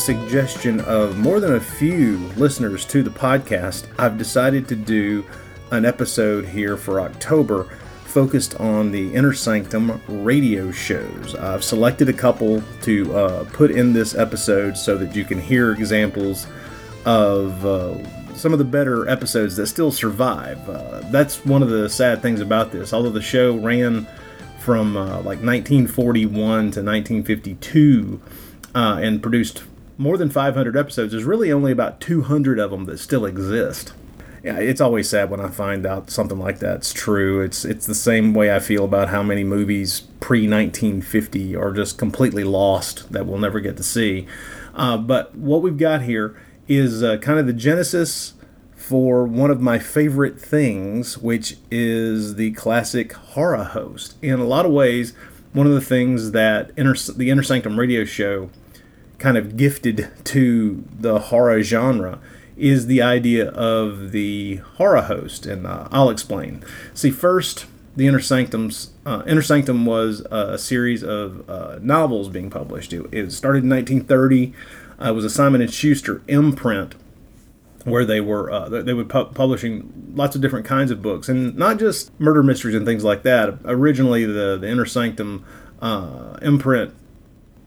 suggestion of more than a few listeners to the podcast, I've decided to do an episode here for October focused on the Inner Sanctum radio shows. I've selected a couple to uh, put in this episode so that you can hear examples of uh, some of the better episodes that still survive. Uh, that's one of the sad things about this. Although the show ran from uh, like 1941 to 1952 uh, and produced more than 500 episodes, there's really only about 200 of them that still exist yeah, it's always sad when I find out something like that's true. It's it's the same way I feel about how many movies pre 1950 are just completely lost that we'll never get to see. Uh, but what we've got here is uh, kind of the genesis for one of my favorite things, which is the classic horror host. In a lot of ways, one of the things that Inter- the Inner Sanctum radio show kind of gifted to the horror genre is the idea of the horror host, and uh, I'll explain. See, first, the Inner Sanctums. Uh, Inner Sanctum was a series of uh, novels being published. It, it, started in 1930. Uh, it was a Simon and Schuster imprint, where they were uh, they were pu- publishing lots of different kinds of books, and not just murder mysteries and things like that. Originally, the the Inner Sanctum uh, imprint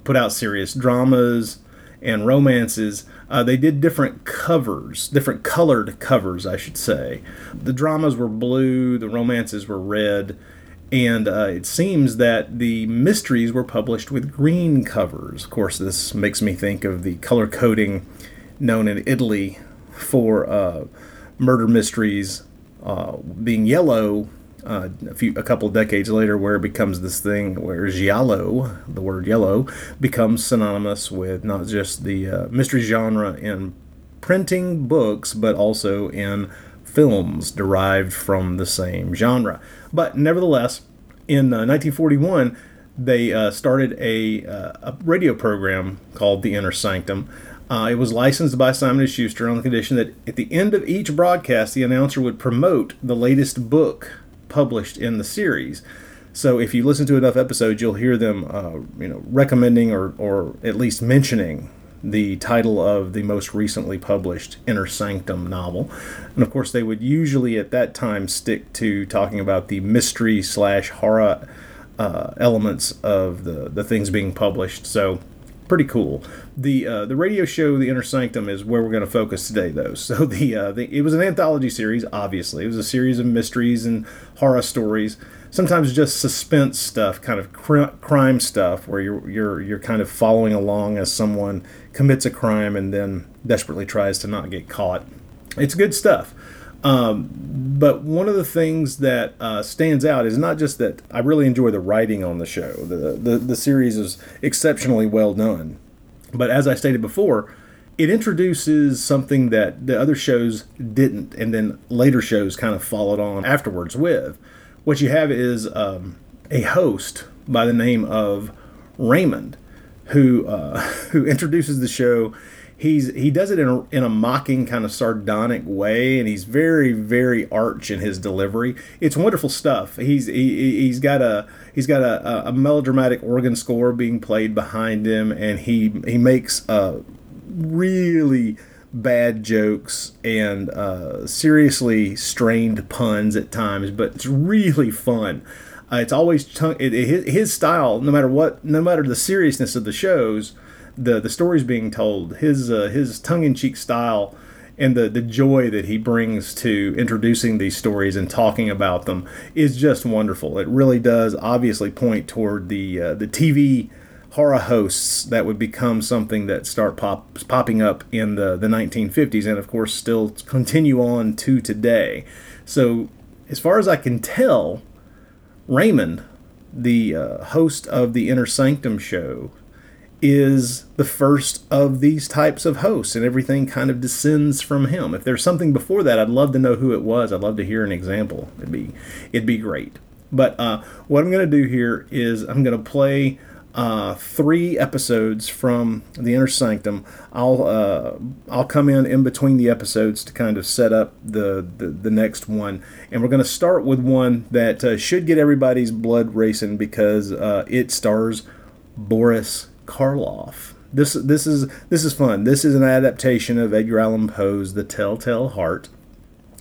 put out serious dramas and romances uh, they did different covers, different colored covers, I should say. The dramas were blue, the romances were red, and uh, it seems that the mysteries were published with green covers. Of course, this makes me think of the color coding known in Italy for uh, murder mysteries uh, being yellow uh, a few a couple decades later where it becomes this thing where giallo the word yellow becomes synonymous with not just the uh, mystery genre in printing books but also in films derived from the same genre. But nevertheless in uh, 1941 they uh, started a, uh, a radio program called the inner sanctum. Uh, it was licensed by Simon & Schuster on the condition that at the end of each broadcast, the announcer would promote the latest book published in the series. So if you listen to enough episodes, you'll hear them, uh, you know, recommending or, or at least mentioning the title of the most recently published Inner Sanctum novel. And of course, they would usually at that time stick to talking about the mystery slash horror uh, elements of the, the things being published. So pretty cool. The uh, the radio show The Inner Sanctum is where we're going to focus today, though. So the, uh, the it was an anthology series. Obviously, it was a series of mysteries and horror stories. Sometimes just suspense stuff, kind of cr- crime stuff, where you're you're you're kind of following along as someone commits a crime and then desperately tries to not get caught. It's good stuff. Um, but one of the things that uh, stands out is not just that I really enjoy the writing on the show. The, the, the series is exceptionally well done. But as I stated before, it introduces something that the other shows didn't, and then later shows kind of followed on afterwards with. What you have is um, a host by the name of Raymond, who uh, who introduces the show he's he does it in a, in a mocking kind of sardonic way and he's very very arch in his delivery. It's wonderful stuff. He's he, he's got a he's got a, a melodramatic organ score being played behind him and he he makes uh, really bad jokes and uh, seriously strained puns at times but it's really fun. Uh, it's always tongue, it, it, his, his style no matter what no matter the seriousness of the shows the the stories being told, his uh, his tongue in cheek style, and the the joy that he brings to introducing these stories and talking about them is just wonderful. It really does obviously point toward the uh, the TV horror hosts that would become something that start pop, popping up in the, the 1950s and of course still continue on to today. So as far as I can tell, Raymond, the uh, host of the Inner Sanctum show, is the first of these types of hosts, and everything kind of descends from him. If there's something before that, I'd love to know who it was. I'd love to hear an example. It'd be it'd be great. But uh, what I'm going to do here is I'm going to play uh, three episodes from the Inner Sanctum. I'll uh, I'll come in in between the episodes to kind of set up the the, the next one, and we're going to start with one that uh, should get everybody's blood racing because uh, it stars Boris Karloff. this this is this is fun. This is an adaptation of Edgar Allan Poe's The Telltale Heart,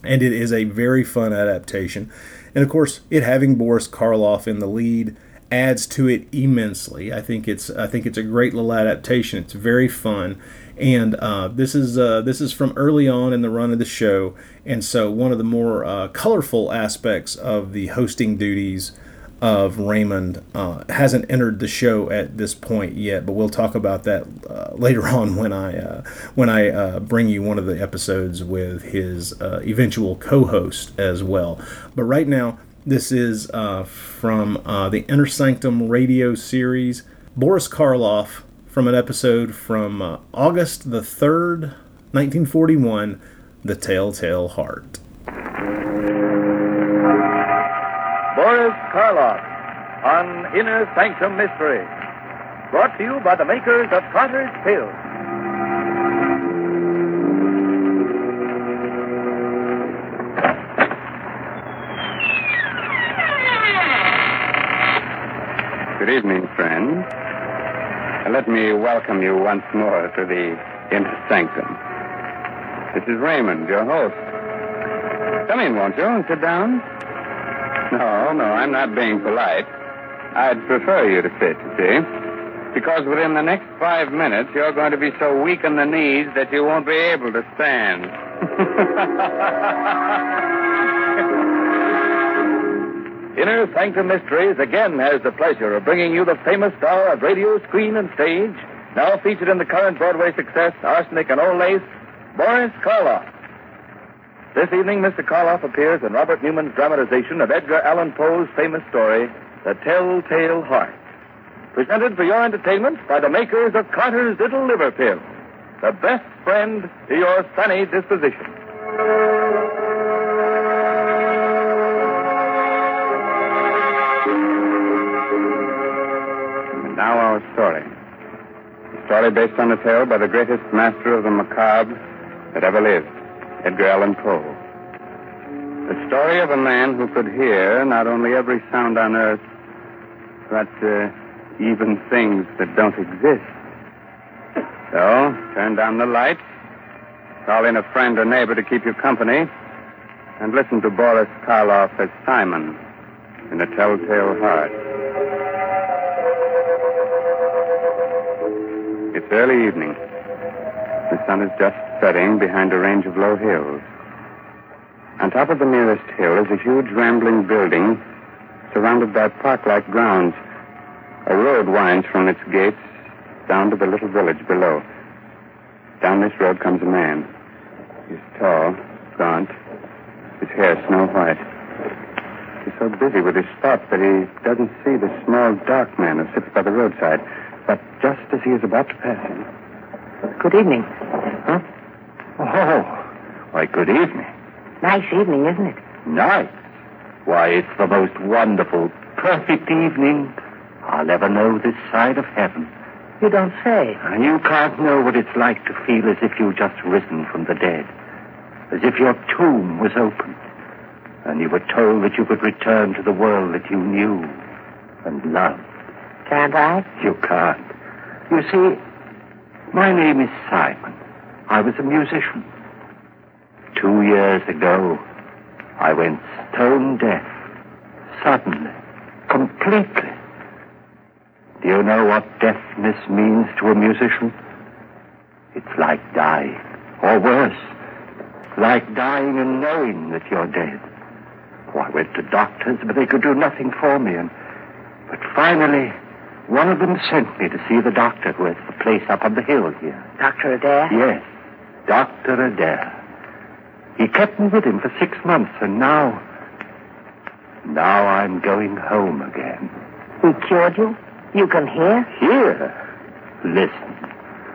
and it is a very fun adaptation. And of course, it having Boris Karloff in the lead adds to it immensely. I think it's I think it's a great little adaptation. It's very fun, and uh, this is uh, this is from early on in the run of the show, and so one of the more uh, colorful aspects of the hosting duties of Raymond uh, hasn't entered the show at this point yet, but we'll talk about that uh, later on when I uh, when I uh, bring you one of the episodes with his uh, eventual co-host as well. But right now, this is uh, from the Inner Sanctum radio series. Boris Karloff from an episode from August the third, 1941, The Telltale Heart. Inner Sanctum Mystery. Brought to you by the makers of Carter's Pills. Good evening, friends. Let me welcome you once more to the Inner Sanctum. This is Raymond, your host. Come in, won't you, and sit down? No, no, I'm not being polite. I'd prefer you to sit, you see. Because within the next five minutes, you're going to be so weak in the knees that you won't be able to stand. Inner Sanctum Mysteries again has the pleasure of bringing you the famous star of radio, screen, and stage, now featured in the current Broadway success, Arsenic and Old Lace, Boris Karloff. This evening, Mr. Karloff appears in Robert Newman's dramatization of Edgar Allan Poe's famous story, The Telltale Heart. Presented for your entertainment by the makers of Carter's Little Liver Pill, the best friend to your sunny disposition. And now our story. A story based on a tale by the greatest master of the macabre that ever lived. Edgar Allan Poe. The story of a man who could hear not only every sound on earth, but uh, even things that don't exist. So, turn down the lights, call in a friend or neighbor to keep you company, and listen to Boris Karloff as Simon in A Telltale Heart. It's early evening. The sun is just setting behind a range of low hills. On top of the nearest hill is a huge rambling building surrounded by park-like grounds. A road winds from its gates down to the little village below. Down this road comes a man. He's tall, gaunt, his hair snow white. He's so busy with his thoughts that he doesn't see the small, dark man who sits by the roadside. But just as he is about to pass him, Good evening. Huh? Oh, why, good evening. Nice evening, isn't it? Nice. Why, it's the most wonderful, perfect evening I'll ever know this side of heaven. You don't say. And you can't know what it's like to feel as if you've just risen from the dead. As if your tomb was opened. And you were told that you could return to the world that you knew and loved. Can't I? You can't. You see, my name is Simon. I was a musician. Two years ago, I went stone deaf. Suddenly. Completely. Do you know what deafness means to a musician? It's like dying. Or worse. Like dying and knowing that you're dead. Oh, I went to doctors, but they could do nothing for me. And, but finally, one of them sent me to see the doctor who has the place up on the hill here. Dr. Adair? Yes, Dr. Adair. He kept me with him for six months, and now. Now I'm going home again. He cured you? You can hear? Hear? Listen.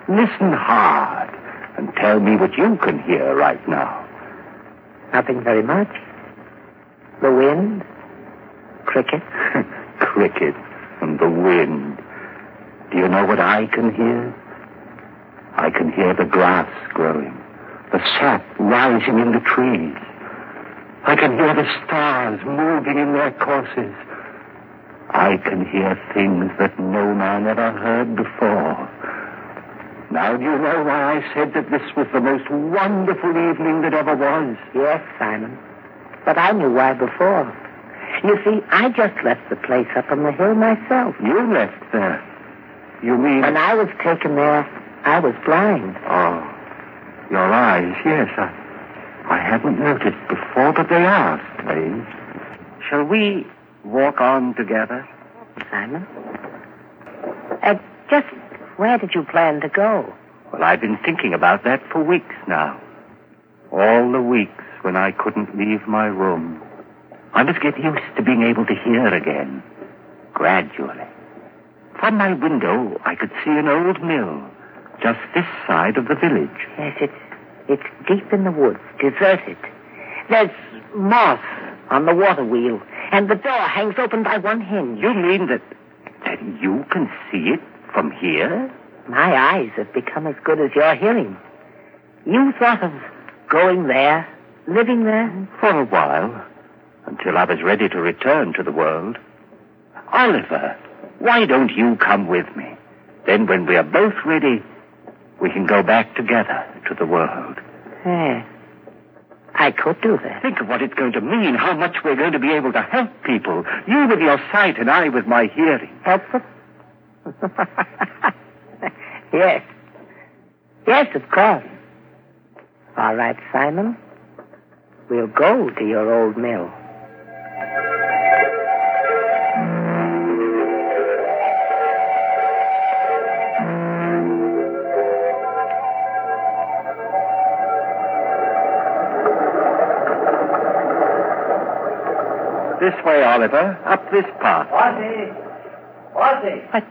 Listen hard, and tell me what you can hear right now. Nothing very much. The wind? Cricket? Cricket and the wind. Do you know what I can hear? I can hear the grass growing, the sap rising in the trees. I can hear the stars moving in their courses. I can hear things that no man ever heard before. Now, do you know why I said that this was the most wonderful evening that ever was? Yes, Simon. But I knew why before. You see, I just left the place up on the hill myself. You left there. You mean... When I was taken there, I was blind. Oh, your eyes, yes. I, I haven't noticed before, but they are strange. Shall we walk on together? Simon? Uh, just where did you plan to go? Well, I've been thinking about that for weeks now. All the weeks when I couldn't leave my room. I must get used to being able to hear again, gradually. From my window, I could see an old mill, just this side of the village. Yes, it's it's deep in the woods, deserted. There's moss on the water wheel, and the door hangs open by one hinge. You mean that that you can see it from here? My eyes have become as good as your hearing. You thought of going there, living there? Mm, for a while, until I was ready to return to the world. Oliver, why don't you come with me? Then when we are both ready, we can go back together to the world. Yeah. I could do that. Think of what it's going to mean, how much we're going to be able to help people. You with your sight and I with my hearing. Help them? yes. Yes, of course. All right, Simon. We'll go to your old mill. This way, Oliver. Up this path. Bossy! Bossy! What?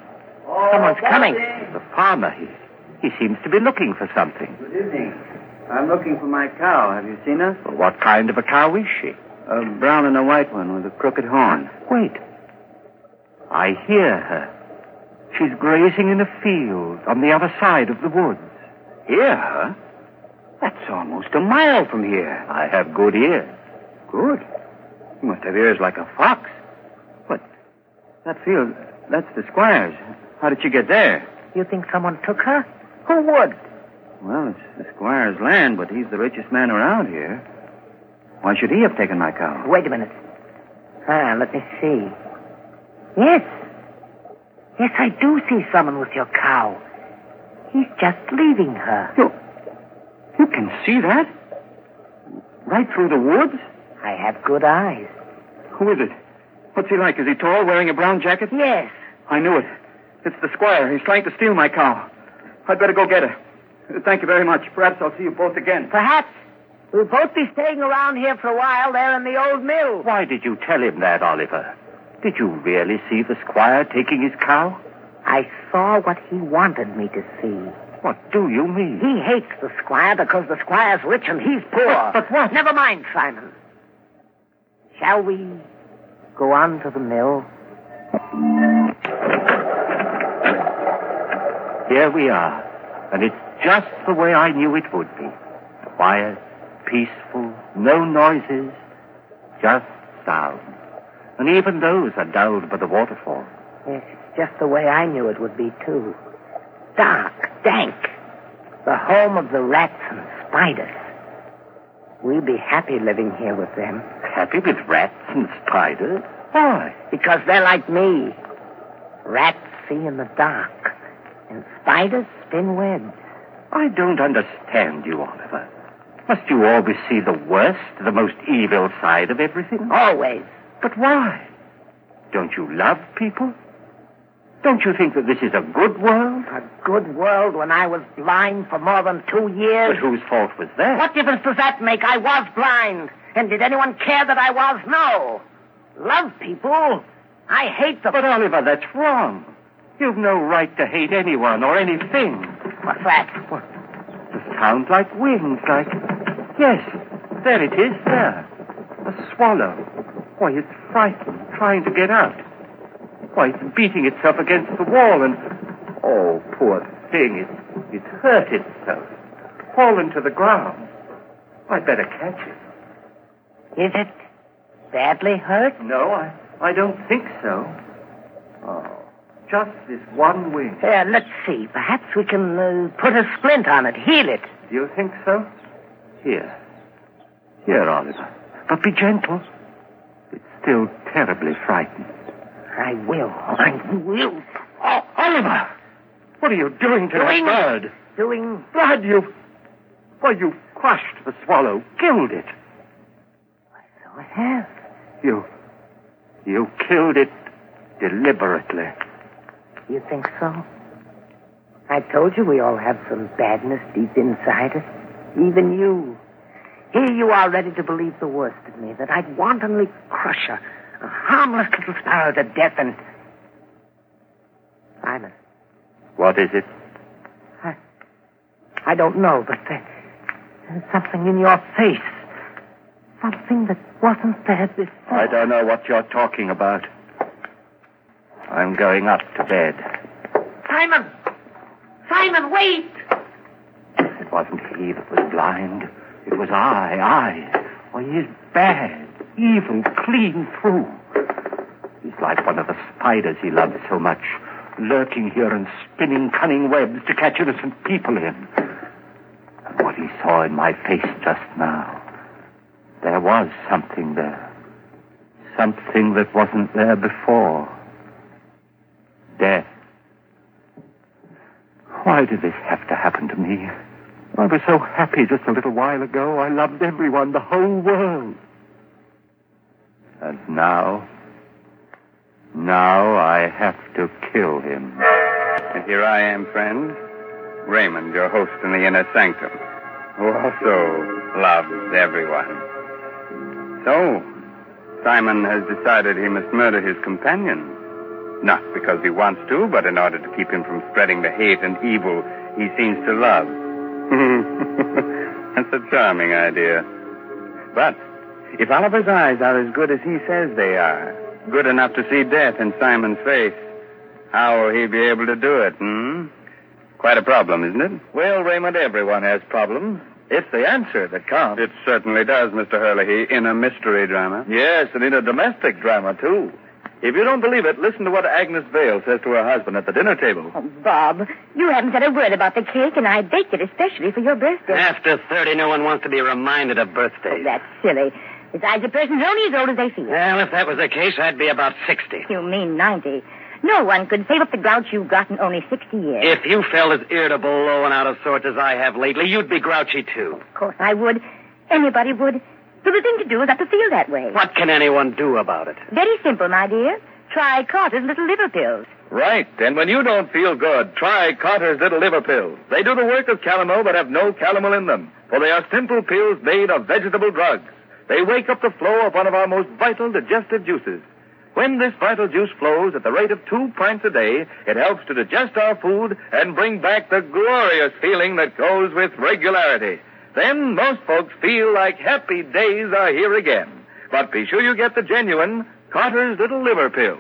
Oh, Someone's coming. The farmer, he, he seems to be looking for something. Good evening. I'm looking for my cow. Have you seen her? Well, what kind of a cow is she? A brown and a white one with a crooked horn. Wait. I hear her. She's grazing in a field on the other side of the woods. Hear her? That's almost a mile from here. I have good ears. Good. You must have ears like a fox. But that field, that's the squire's. How did she get there? You think someone took her? Who would? Well, it's the squire's land, but he's the richest man around here. Why should he have taken my cow? Wait a minute. Ah, let me see. Yes. Yes, I do see someone with your cow. He's just leaving her. You, you can see that? Right through the woods? I have good eyes. Who is it? What's he like? Is he tall, wearing a brown jacket? Yes. I knew it. It's the squire. He's trying to steal my cow. I'd better go get her. Thank you very much. Perhaps I'll see you both again. Perhaps. We'll both be staying around here for a while there in the old mill. Why did you tell him that, Oliver? Did you really see the squire taking his cow? I saw what he wanted me to see. What do you mean? He hates the squire because the squire's rich and he's poor. But- but what? Never mind, Simon. Shall we go on to the mill? Here we are. And it's just the way I knew it would be. Quiet, peaceful, no noises, just sound. And even those are dulled by the waterfall. Yes, it's just the way I knew it would be, too. Dark, dank. The home of the rats and spiders. We'll be happy living here with them. Happy with rats and spiders? Why? Because they're like me. Rats see in the dark, and spiders spin webs. I don't understand you, Oliver. Must you always see the worst, the most evil side of everything? Always. But why? Don't you love people? Don't you think that this is a good world? A good world when I was blind for more than two years. But whose fault was that? What difference does that make? I was blind. And did anyone care that I was? No. Love people. I hate them. But, Oliver, that's wrong. You've no right to hate anyone or anything. What's that? The sounds like wings, like. Yes, there it is, there. A swallow. Why, it's frightened, trying to get out. Why, it's beating itself against the wall and. Oh, poor thing, it's, it's hurt itself. Fallen to the ground. I'd better catch it. Is it badly hurt? No, I, I don't think so. Oh, Just this one wing. Here, let's see. Perhaps we can uh, put a splint on it, heal it. Do you think so? Here. Here, Oliver. But be gentle. It's still terribly frightened. I will. I will. Oh, Oliver! What are you doing to Doing- that bird? Doing. Blood, you... Why, you crushed the swallow, killed it. So I have. You... You killed it deliberately. You think so? I told you we all have some badness deep inside us. Even you. Here you are ready to believe the worst of me, that I'd wantonly crush a, a harmless little sparrow to death and... Simon, What is it? I, I don't know, but there, there's something in your face. Something that wasn't there before. I don't know what you're talking about. I'm going up to bed. Simon! Simon, wait! It wasn't he that was blind. It was I, I. Oh, he's bad, evil, clean through. He's like one of the spiders he loves so much, lurking here and spinning cunning webs to catch innocent people in. And what he saw in my face just now, there was something there. Something that wasn't there before. Death. Why did this have to happen to me? I was so happy just a little while ago. I loved everyone, the whole world. And now, now I have to kill him. And here I am, friend, Raymond, your host in the inner sanctum, who also loves everyone. So, Simon has decided he must murder his companion. Not because he wants to, but in order to keep him from spreading the hate and evil he seems to love. That's a charming idea. But if Oliver's eyes are as good as he says they are, good enough to see death in Simon's face, how will he be able to do it, hmm? Quite a problem, isn't it? Well, Raymond, everyone has problems. It's the answer that counts. It certainly does, Mr. Hurley, in a mystery drama. Yes, and in a domestic drama, too. If you don't believe it, listen to what Agnes Vale says to her husband at the dinner table. Oh, Bob, you haven't said a word about the cake, and I baked it especially for your birthday. After 30, no one wants to be reminded of Oh, birthdays. that's silly. Besides, a person's only as old as they feel. Well, if that was the case, I'd be about 60. You mean 90. No one could save up the grouch you've got in only 60 years. If you felt as irritable, low, and out of sorts as I have lately, you'd be grouchy, too. Of course I would. Anybody would. So the thing to do is not to feel that way. What can anyone do about it? Very simple, my dear. Try Carter's little liver pills. Right. And when you don't feel good, try Carter's Little Liver Pills. They do the work of calomel but have no calomel in them. For they are simple pills made of vegetable drugs. They wake up the flow of one of our most vital digestive juices. When this vital juice flows at the rate of two pints a day, it helps to digest our food and bring back the glorious feeling that goes with regularity. Then most folks feel like happy days are here again. But be sure you get the genuine Carter's Little Liver Pill.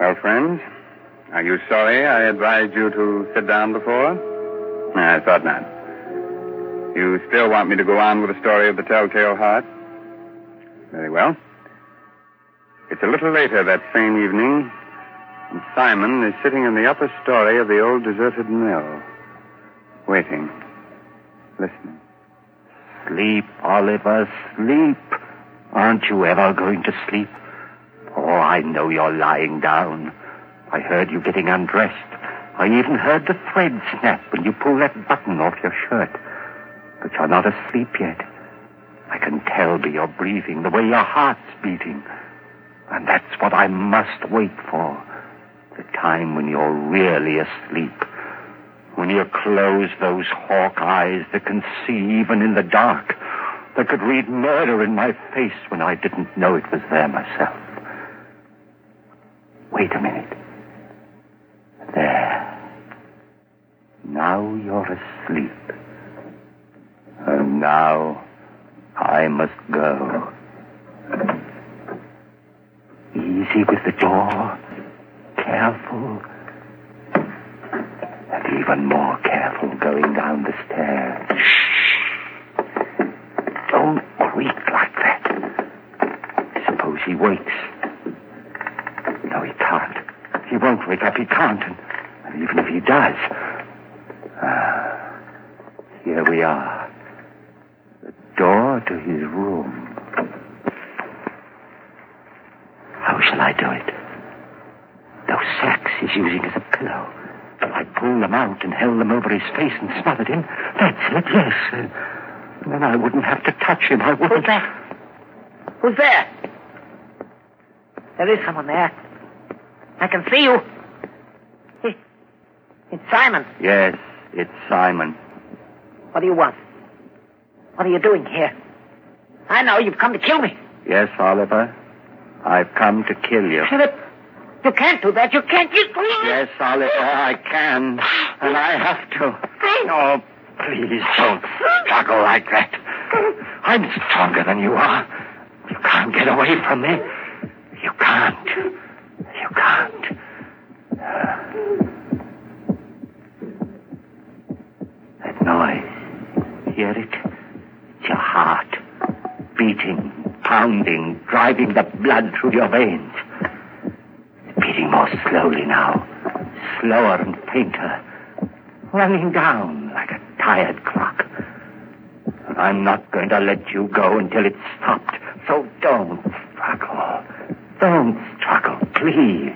Well, friends, are you sorry I advised you to sit down before? I thought not. You still want me to go on with the story of the Telltale Heart? Very well. It's a little later that same evening, and Simon is sitting in the upper story of the old deserted mill, waiting, listening. Sleep, Oliver, sleep. Aren't you ever going to sleep? Oh, I know you're lying down. I heard you getting undressed. I even heard the thread snap when you pulled that button off your shirt. But you're not asleep yet. I can tell by your breathing, the way your heart's beating. And that's what I must wait for. The time when you're really asleep. When you close those hawk eyes that can see even in the dark, that could read murder in my face when I didn't know it was there myself. Wait a minute. There. Now you're asleep. And now I must go. Easy with the door. Careful. And even more careful going down the stairs. Shh. Don't creak like that. Suppose he wakes. Won't wake up. He can't. And, and even if he does. Ah, here we are. The door to his room. How shall I do it? Those sacks he's using as a pillow. If I pull them out and held them over his face and smothered him, that's it, yes. Uh, then I wouldn't have to touch him. I wouldn't. Who's there? Who's there? There is someone there. I can see you. It's Simon. Yes, it's Simon. What do you want? What are you doing here? I know you've come to kill me. Yes, Oliver. I've come to kill you. Philip, you can't do that. You can't. You... Yes, Oliver, I can. And I have to. Oh, please don't struggle like that. I'm stronger than you are. You can't get away from me. You can't. Can't. That noise. Hear it? It's your heart. Beating, pounding, driving the blood through your veins. Beating more slowly now. Slower and fainter. Running down like a tired clock. I'm not going to let you go until it's stopped. So don't struggle. Don't struggle, please.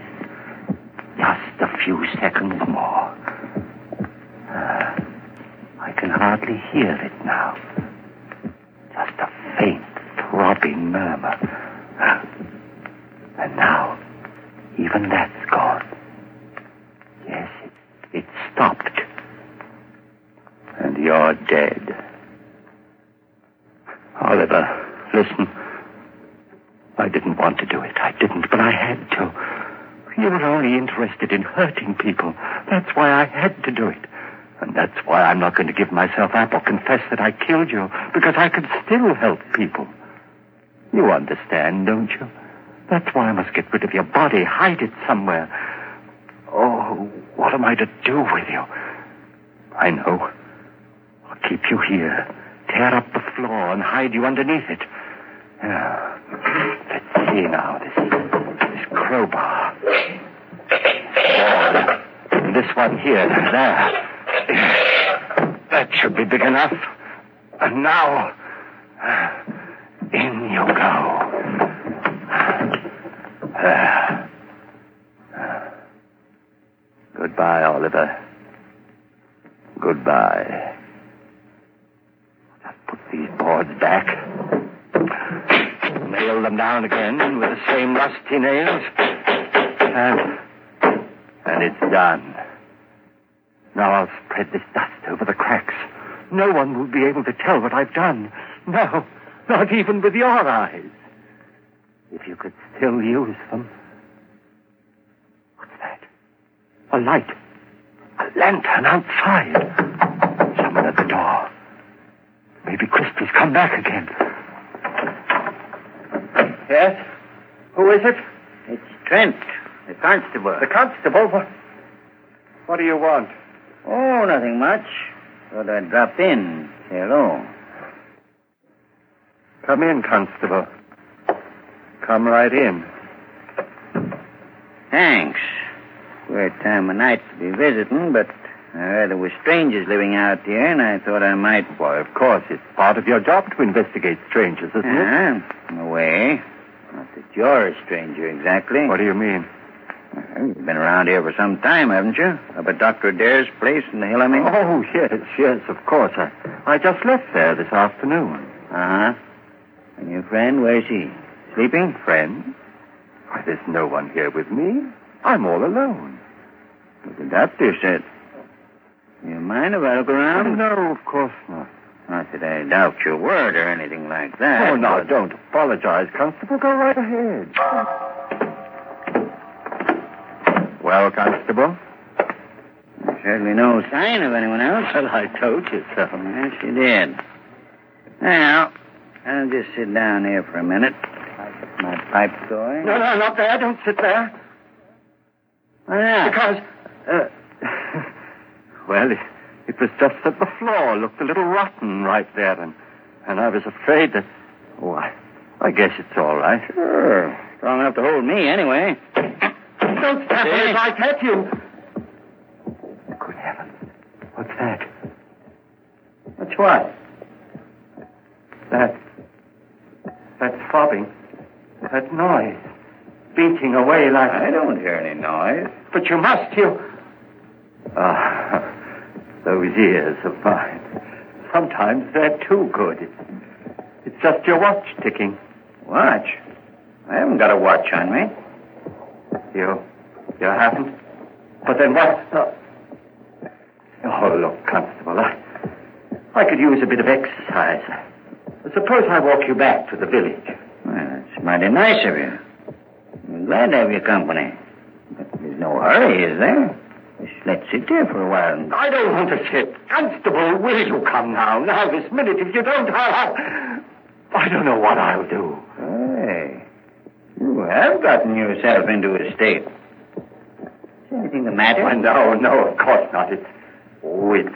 Few seconds more. Ah, I can hardly hear it now. Just a faint, throbbing murmur. Ah, And now, even that's gone. Yes, it, it stopped. And you're dead. Oliver, listen. I didn't want to do it. I didn't, but I had to. You were only interested in hurting people. That's why I had to do it. And that's why I'm not going to give myself up or confess that I killed you, because I can still help people. You understand, don't you? That's why I must get rid of your body, hide it somewhere. Oh, what am I to do with you? I know. I'll keep you here, tear up the floor, and hide you underneath it. Yeah. Let's see now, this, this crowbar. And this one here, there. That should be big enough. And now, in you go. There. Goodbye, Oliver. Goodbye. Just put these boards back. Nail them down again with the same rusty nails. And. And it's done. Now I'll spread this dust over the cracks. No one will be able to tell what I've done. No, not even with your eyes. If you could still use them. What's that? A light. A lantern outside. Someone at the door. Maybe Christie's come back again. Yes? Who is it? It's Trent, the constable. The constable? What, what do you want? Oh, nothing much. Thought I'd drop in. Say hello. Come in, constable. Come right in. Thanks. Queer time of night to be visiting, but I heard there were strangers living out here, and I thought I might. Why, of course, it's part of your job to investigate strangers, isn't it? Ah, in a way. Not that you're a stranger exactly. What do you mean? Well, You've been around here for some time, haven't you? Up at Dr. Adair's place in the hill, I mean? Oh, yes, yes, of course. I, I just left there this afternoon. Uh-huh. And your friend, where's he? Sleeping? Friend? Why, there's no one here with me. I'm all alone. What the doctor said. You mind if I look around? No, of course not. Not that I doubt your word or anything like that. Oh, now, but- don't apologize, Constable. Go right ahead. Well, Constable? Certainly no sign of anyone else. Well, I told you so. Yes, you did. Now, I'll just sit down here for a minute. I'll get my pipe going. No, no, not there. Don't sit there. Why not? Because, uh, well, it, it was just that the floor looked a little rotten right there, and, and I was afraid that, oh, I, I guess it's all right. Sure. Strong enough to hold me, anyway. Me See? if I catch you. Good heavens. What's that? What's what? That. That throbbing. That noise. Beating away like. I don't hear any noise. But you must, you. Ah, those ears of mine. Sometimes they're too good. It's, it's just your watch ticking. Watch? I haven't got a watch on me. You. You haven't? But then what? Uh, oh, look, Constable, I, I could use a bit of exercise. Suppose I walk you back to the village. Well, it's mighty nice of you. I'm glad to have your company. But there's no hurry, is there? Just let's sit here for a while. And... I don't want to sit. Constable, will you come now? Now, this minute. If you don't, I'll... I don't know what I'll do. Hey, you have gotten yourself into a state. Anything the matter? Why, no, no, of course not. It's, oh, it's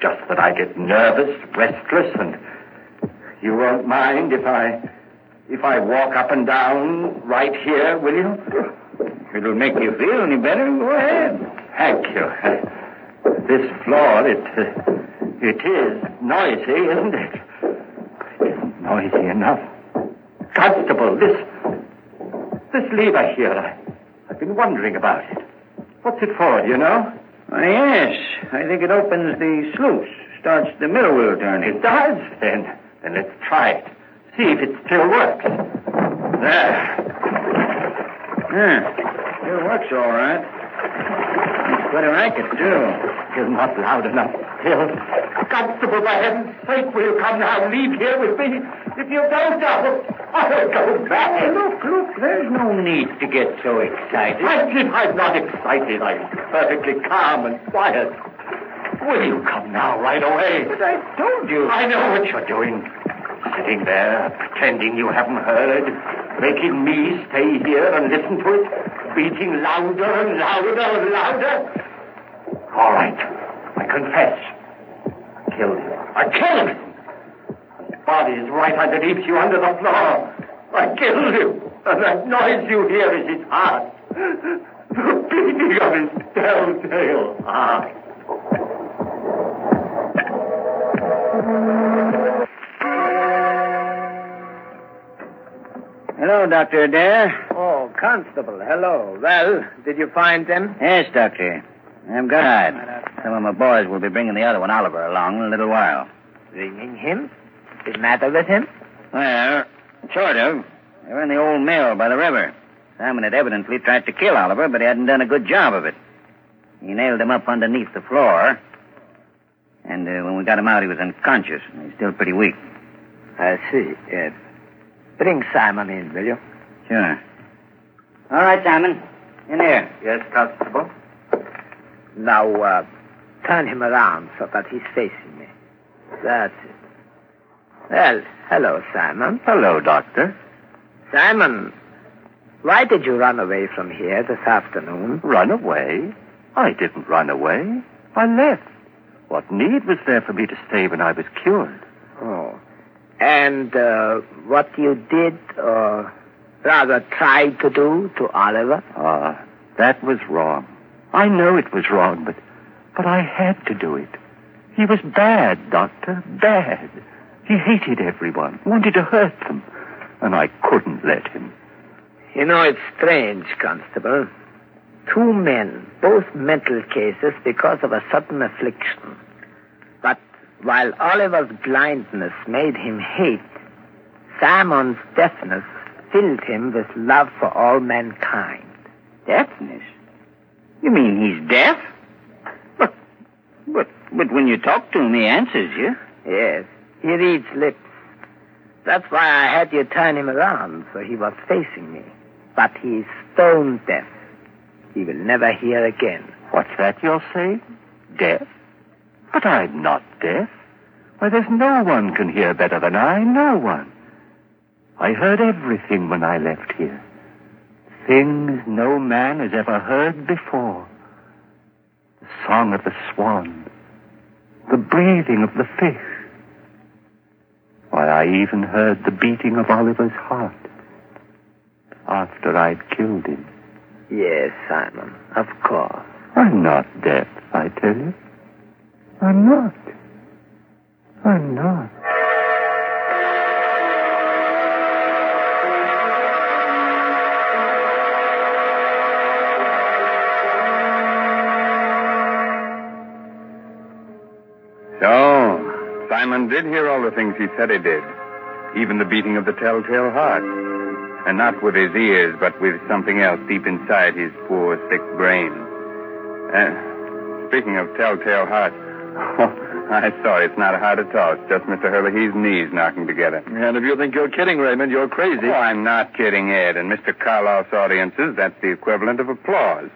just that I get nervous, restless, and you won't mind if I, if I walk up and down right here, will you? It'll make you feel any better, go ahead. Thank you. This floor, it, uh, it is noisy, isn't it? It isn't noisy enough. Constable, this, this lever here, I, I've been wondering about it. What's it for, do you know? Why, yes. I think it opens the sluice, starts the middle wheel turning. It does? Then, then let's try it. See if it still works. There. Yeah, still works all right. It's quite a racket, too. You're not loud enough Constable, for heaven's sake, will you come now? Leave here with me. If you don't, I'll, I'll go back. Hey, look, look, there's no need to get so excited. I I'm not excited. I'm perfectly calm and quiet. Will you come now, right away? But I told you. I know what you're doing. Sitting there, pretending you haven't heard, making me stay here and listen to it, beating louder and louder and louder. All right, I confess. I killed him. I killed him. His body is right underneath you under the floor. I killed him. And that noise you hear is his heart. The beating of his telltale heart. Hello, Dr. Adair. Oh, Constable, hello. Well, did you find them? Yes, Doctor. I'm glad. Some of my boys will be bringing the other one, Oliver, along in a little while. Bringing him? The matter with him? Well, sort of. They were in the old mill by the river. Simon had evidently tried to kill Oliver, but he hadn't done a good job of it. He nailed him up underneath the floor. And uh, when we got him out, he was unconscious. He's still pretty weak. I see. Uh, bring Simon in, will you? Sure. All right, Simon. In here. Yes, Constable? Now, uh, turn him around so that he's facing me. That's it. Well, hello, Simon. Hello, Doctor. Simon, why did you run away from here this afternoon? Run away? I didn't run away. I left. What need was there for me to stay when I was cured? Oh. And uh, what you did, or rather tried to do to Oliver? Ah, that was wrong. I know it was wrong, but but I had to do it. He was bad, Doctor, bad. He hated everyone, wanted to hurt them, and I couldn't let him. You know, it's strange, Constable. Two men, both mental cases because of a sudden affliction. But while Oliver's blindness made him hate, Simon's deafness filled him with love for all mankind. Deafness? You mean he's deaf? But, but, but when you talk to him, he answers you. Yes, he reads lips. That's why I had you turn him around so he was facing me. But he's stone deaf. He will never hear again. What's that you're saying? Deaf? But I'm not deaf. Why, there's no one can hear better than I, no one. I heard everything when I left here. Things no man has ever heard before. The song of the swan. The breathing of the fish. Why, I even heard the beating of Oliver's heart after I'd killed him. Yes, Simon, of course. I'm not deaf, I tell you. I'm not. I'm not. Simon did hear all the things he said he did, even the beating of the telltale heart. And not with his ears, but with something else deep inside his poor, sick brain. Uh, speaking of telltale heart, oh, I'm sorry, it's not a heart at all. It's just Mr. Herlihy's knees knocking together. And if you think you're kidding, Raymond, you're crazy. Oh, I'm not kidding, Ed. In Mr. Karloff's audiences, that's the equivalent of applause.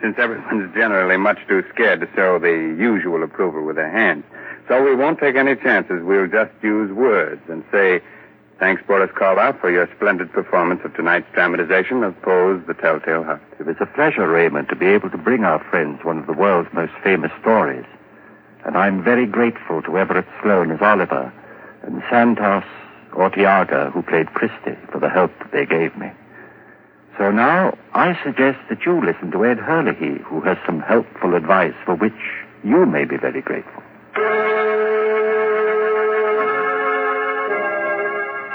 Since everyone's generally much too scared to show the usual approval with their hands. So we won't take any chances. We'll just use words and say, thanks, Boris Karloff, for your splendid performance of tonight's dramatization of Poe's The Telltale Heart. It was a pleasure, Raymond, to be able to bring our friends one of the world's most famous stories. And I'm very grateful to Everett Sloane as Oliver and Santos Ortega, who played Christie, for the help that they gave me. So now I suggest that you listen to Ed Herlihy, who has some helpful advice for which you may be very grateful.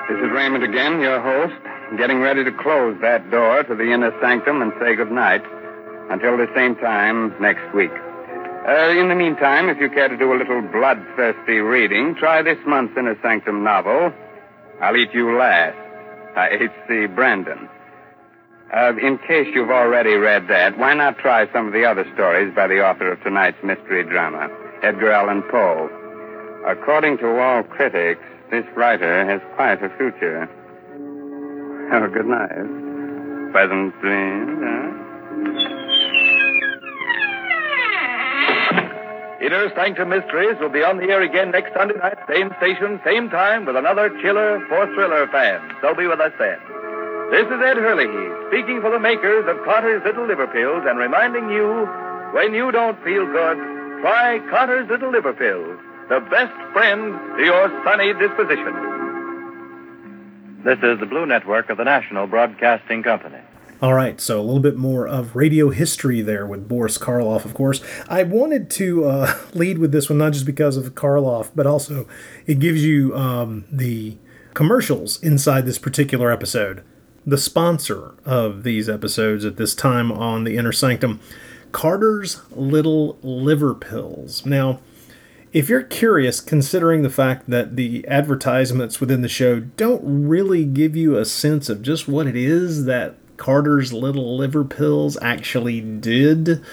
This is Raymond again, your host, getting ready to close that door to the inner sanctum and say goodnight until the same time next week. Uh, in the meantime, if you care to do a little bloodthirsty reading, try this month's Inner Sanctum novel, I'll Eat You Last, by H.C. Branson. Uh, in case you've already read that, why not try some of the other stories by the author of tonight's mystery drama, Edgar Allan Poe? According to all critics, this writer has quite a future. Have a good night. Pleasant dreams, huh? Inner Sanctum Mysteries will be on the air again next Sunday night, same station, same time, with another chiller for thriller fans. So be with us then. This is Ed Herlihy, speaking for the makers of Carter's Little Liver Pills and reminding you, when you don't feel good, try Carter's Little Liver Pills, the best friend to your sunny disposition. This is the Blue Network of the National Broadcasting Company. All right, so a little bit more of radio history there with Boris Karloff, of course. I wanted to uh, lead with this one not just because of Karloff, but also it gives you um, the commercials inside this particular episode. The sponsor of these episodes at this time on the Inner Sanctum, Carter's Little Liver Pills. Now, if you're curious, considering the fact that the advertisements within the show don't really give you a sense of just what it is that Carter's Little Liver Pills actually did.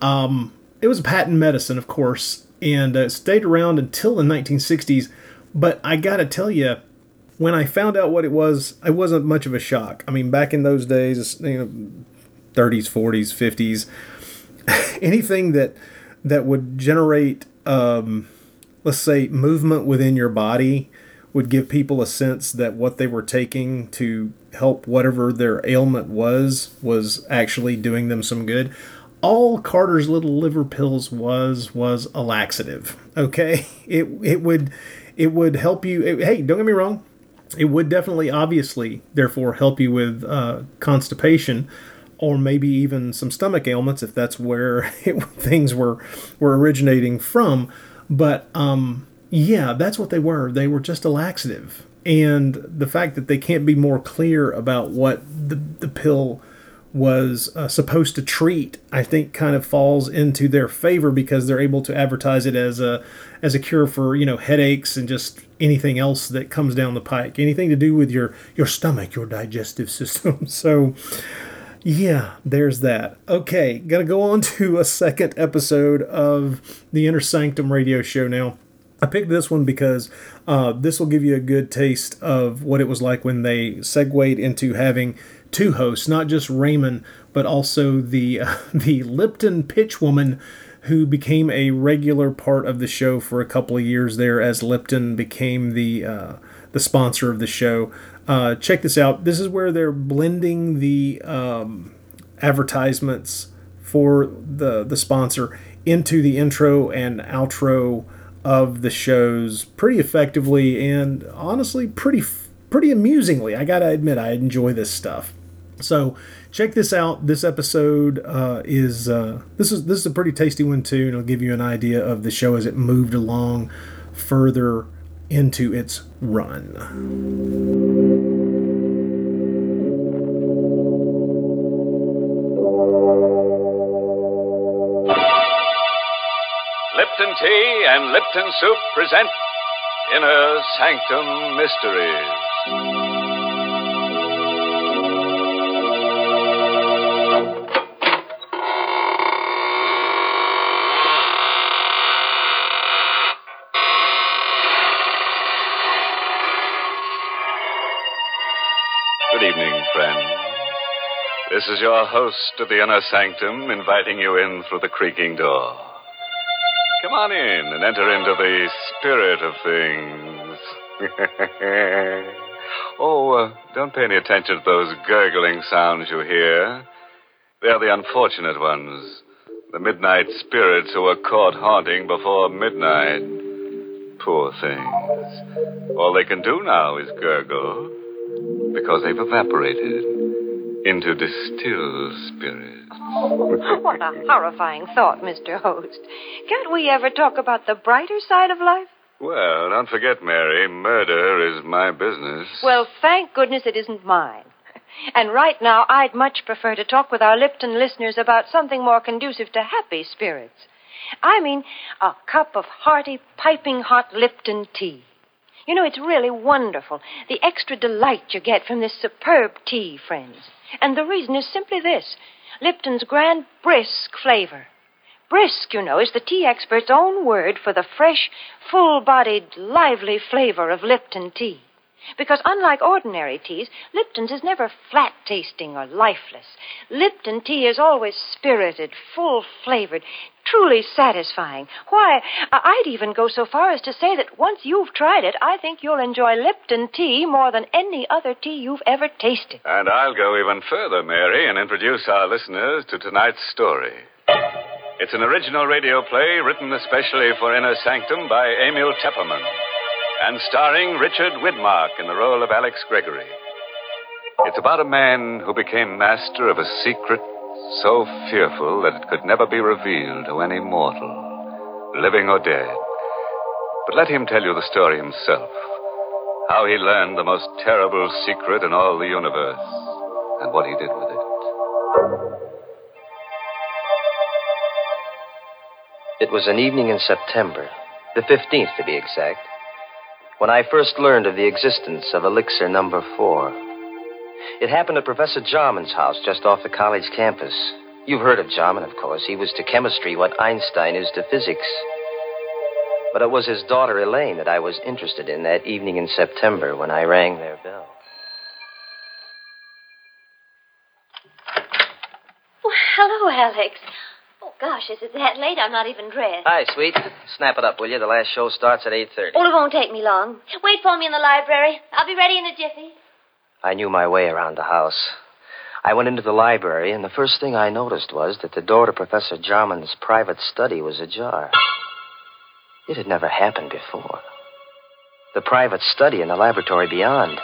Um, it was a patent medicine, of course, and uh, stayed around until the 1960s. But I gotta tell you, when I found out what it was, it wasn't much of a shock. I mean, back in those days, you know, 30s, 40s, 50s, anything that that would generate, um, let's say, movement within your body would give people a sense that what they were taking to help whatever their ailment was was actually doing them some good. All Carter's little liver pills was was a laxative. Okay, it it would it would help you. It, hey, don't get me wrong, it would definitely, obviously, therefore help you with uh, constipation or maybe even some stomach ailments if that's where it, things were were originating from. But um, yeah, that's what they were. They were just a laxative. And the fact that they can't be more clear about what the, the pill was uh, supposed to treat, I think, kind of falls into their favor because they're able to advertise it as a as a cure for you know headaches and just anything else that comes down the pike, anything to do with your your stomach, your digestive system. So, yeah, there's that. Okay, gonna go on to a second episode of the Inner Sanctum Radio Show now. I picked this one because uh, this will give you a good taste of what it was like when they segued into having two hosts, not just Raymond, but also the uh, the Lipton pitch woman who became a regular part of the show for a couple of years there as Lipton became the uh, the sponsor of the show. Uh, check this out. This is where they're blending the um, advertisements for the the sponsor into the intro and outro of the shows pretty effectively and honestly pretty pretty amusingly. I gotta admit, I enjoy this stuff. So check this out. This episode uh, is uh, this is this is a pretty tasty one too, and it'll give you an idea of the show as it moved along further into its run. Lipton Tea and Lipton Soup present Inner Sanctum Mysteries. Good evening, friends. This is your host of the Inner Sanctum inviting you in through the creaking door. Come on in and enter into the spirit of things. oh, uh, don't pay any attention to those gurgling sounds you hear. They're the unfortunate ones. The midnight spirits who were caught haunting before midnight. Poor things. All they can do now is gurgle because they've evaporated into distilled spirits. what a horrifying thought, Mr. Host. Can't we ever talk about the brighter side of life? Well, don't forget, Mary, murder is my business. Well, thank goodness it isn't mine. And right now, I'd much prefer to talk with our Lipton listeners about something more conducive to happy spirits. I mean, a cup of hearty, piping hot Lipton tea. You know, it's really wonderful, the extra delight you get from this superb tea, friends. And the reason is simply this Lipton's grand brisk flavor. Brisk, you know, is the tea expert's own word for the fresh, full bodied, lively flavor of Lipton tea. Because unlike ordinary teas, Lipton's is never flat tasting or lifeless. Lipton tea is always spirited, full flavored, truly satisfying. Why, I'd even go so far as to say that once you've tried it, I think you'll enjoy Lipton tea more than any other tea you've ever tasted. And I'll go even further, Mary, and introduce our listeners to tonight's story. It's an original radio play written especially for Inner Sanctum by Emil Tepperman and starring Richard Widmark in the role of Alex Gregory. It's about a man who became master of a secret so fearful that it could never be revealed to any mortal, living or dead. But let him tell you the story himself how he learned the most terrible secret in all the universe and what he did with it. It was an evening in September, the 15th to be exact, when I first learned of the existence of elixir number four. It happened at Professor Jarman's house just off the college campus. You've heard of Jarman, of course. He was to chemistry what Einstein is to physics. But it was his daughter Elaine that I was interested in that evening in September when I rang their bell. Well, hello, Alex. Gosh, is it that late? I'm not even dressed. Hi, sweet. Snap it up, will you? The last show starts at 8.30. Oh, it won't take me long. Wait for me in the library. I'll be ready in a jiffy. I knew my way around the house. I went into the library, and the first thing I noticed was that the door to Professor Jarman's private study was ajar. It had never happened before. The private study and the laboratory beyond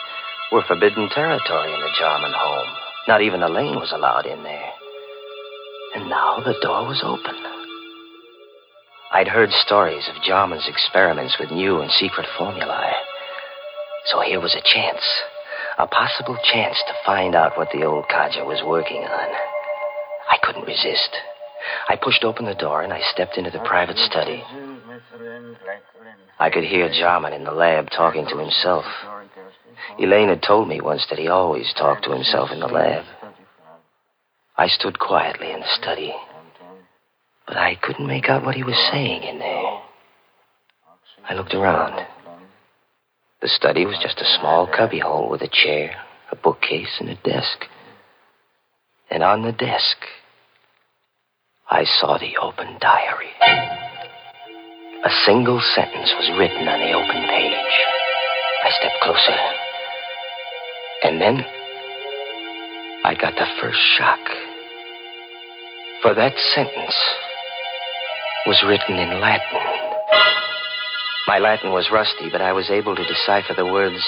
were forbidden territory in the Jarman home. Not even Elaine was allowed in there. And now the door was open. I'd heard stories of Jarman's experiments with new and secret formulae. So here was a chance, a possible chance to find out what the old codger was working on. I couldn't resist. I pushed open the door and I stepped into the private study. I could hear Jarman in the lab talking to himself. Elaine had told me once that he always talked to himself in the lab. I stood quietly in the study, but I couldn't make out what he was saying in there. I looked around. The study was just a small cubbyhole with a chair, a bookcase, and a desk. And on the desk, I saw the open diary. A single sentence was written on the open page. I stepped closer. And then I got the first shock. For that sentence was written in Latin. My Latin was rusty, but I was able to decipher the words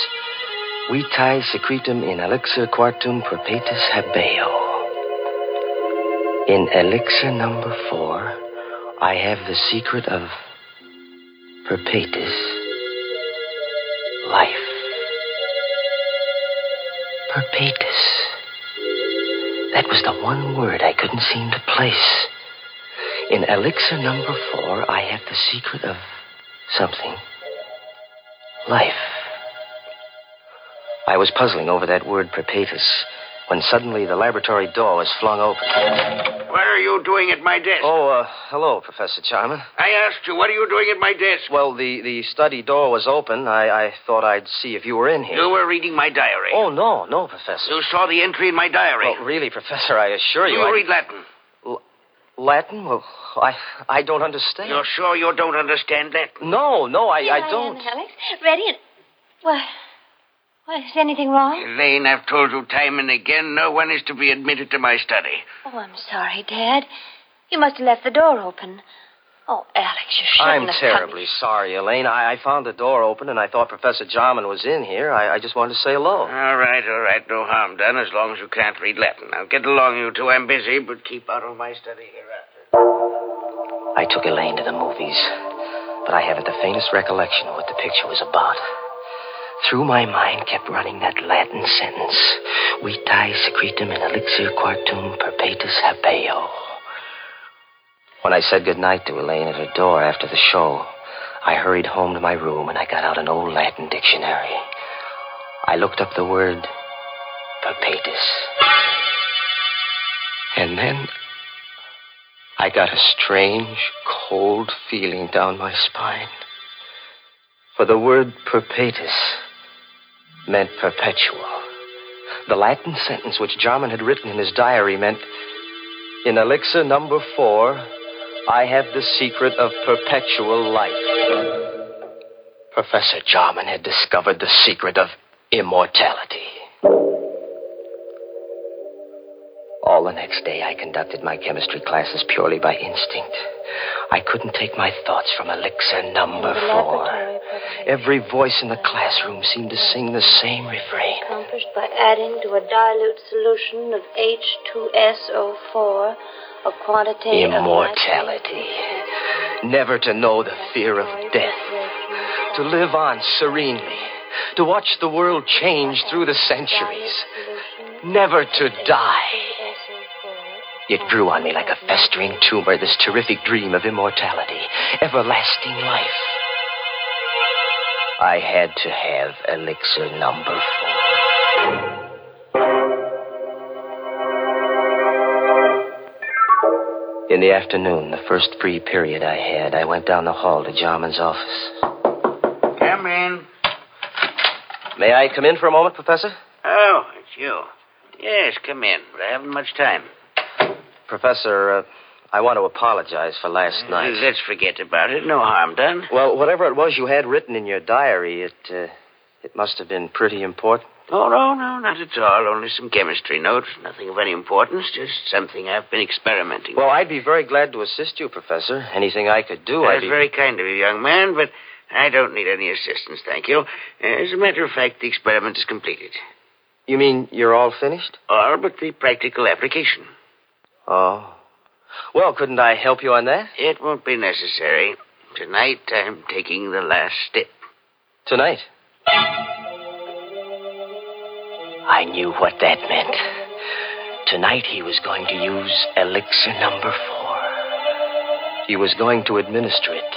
Vitae secretum in elixir quartum perpetus habeo. In elixir number four, I have the secret of perpetus life. Perpetus. That was the one word I couldn't seem to place. In elixir number four, I have the secret of something. Life. I was puzzling over that word perpetus when suddenly the laboratory door was flung open. What are you doing at my desk? Oh, uh, hello, Professor Jarman. I asked you, what are you doing at my desk? Well, the, the study door was open. I, I thought I'd see if you were in here. You were reading my diary. Oh, no, no, Professor. You saw the entry in my diary. Well, really, Professor, I assure you. You I... read Latin. L- Latin? Well, I, I don't understand. You're sure you don't understand Latin? No, no, I, Here I don't. am, Alex. Ready and. What? What, is anything wrong? Elaine, I've told you time and again no one is to be admitted to my study. Oh, I'm sorry, Dad. You must have left the door open. Oh, Alex, you shouldn't I'm have terribly sorry, Elaine. I, I found the door open and I thought Professor Jarman was in here. I, I just wanted to say hello. All right, all right. No harm done as long as you can't read Latin. Now get along, you two. I'm busy, but keep out of my study hereafter. I took Elaine to the movies, but I haven't the faintest recollection of what the picture was about. Through my mind kept running that Latin sentence Vitae secretum in elixir quartum perpetus habeo. When I said goodnight to Elaine at her door after the show, I hurried home to my room and I got out an old Latin dictionary. I looked up the word perpetus. And then I got a strange, cold feeling down my spine. For the word perpetus meant perpetual. The Latin sentence which Jarman had written in his diary meant In elixir number four, I have the secret of perpetual life. Professor Jarman had discovered the secret of immortality. All the next day, I conducted my chemistry classes purely by instinct. I couldn't take my thoughts from elixir number four. Every voice in the classroom seemed to sing the same refrain. Accomplished by adding to a dilute solution of H2SO4 a quantity Immortality. Never to know the fear of death. To live on serenely. To watch the world change through the centuries. Never to die. It grew on me like a festering tumor, this terrific dream of immortality, everlasting life. I had to have elixir number four. In the afternoon, the first free period I had, I went down the hall to Jarman's office. Come in. May I come in for a moment, Professor? Oh, it's you. Yes, come in, but I haven't much time. Professor, uh, I want to apologize for last night. Let's forget about it. No harm done. Well, whatever it was you had written in your diary, it uh, it must have been pretty important. Oh, no, no, not at all. Only some chemistry notes. Nothing of any importance. Just something I've been experimenting Well, I'd be very glad to assist you, Professor. Anything I could do, I'd That's be... very kind of you, young man, but I don't need any assistance, thank you. As a matter of fact, the experiment is completed. You mean you're all finished? All but the practical application. Oh. Well, couldn't I help you on that? It won't be necessary. Tonight, I'm taking the last step. Tonight? I knew what that meant. Tonight he was going to use elixir number four. He was going to administer it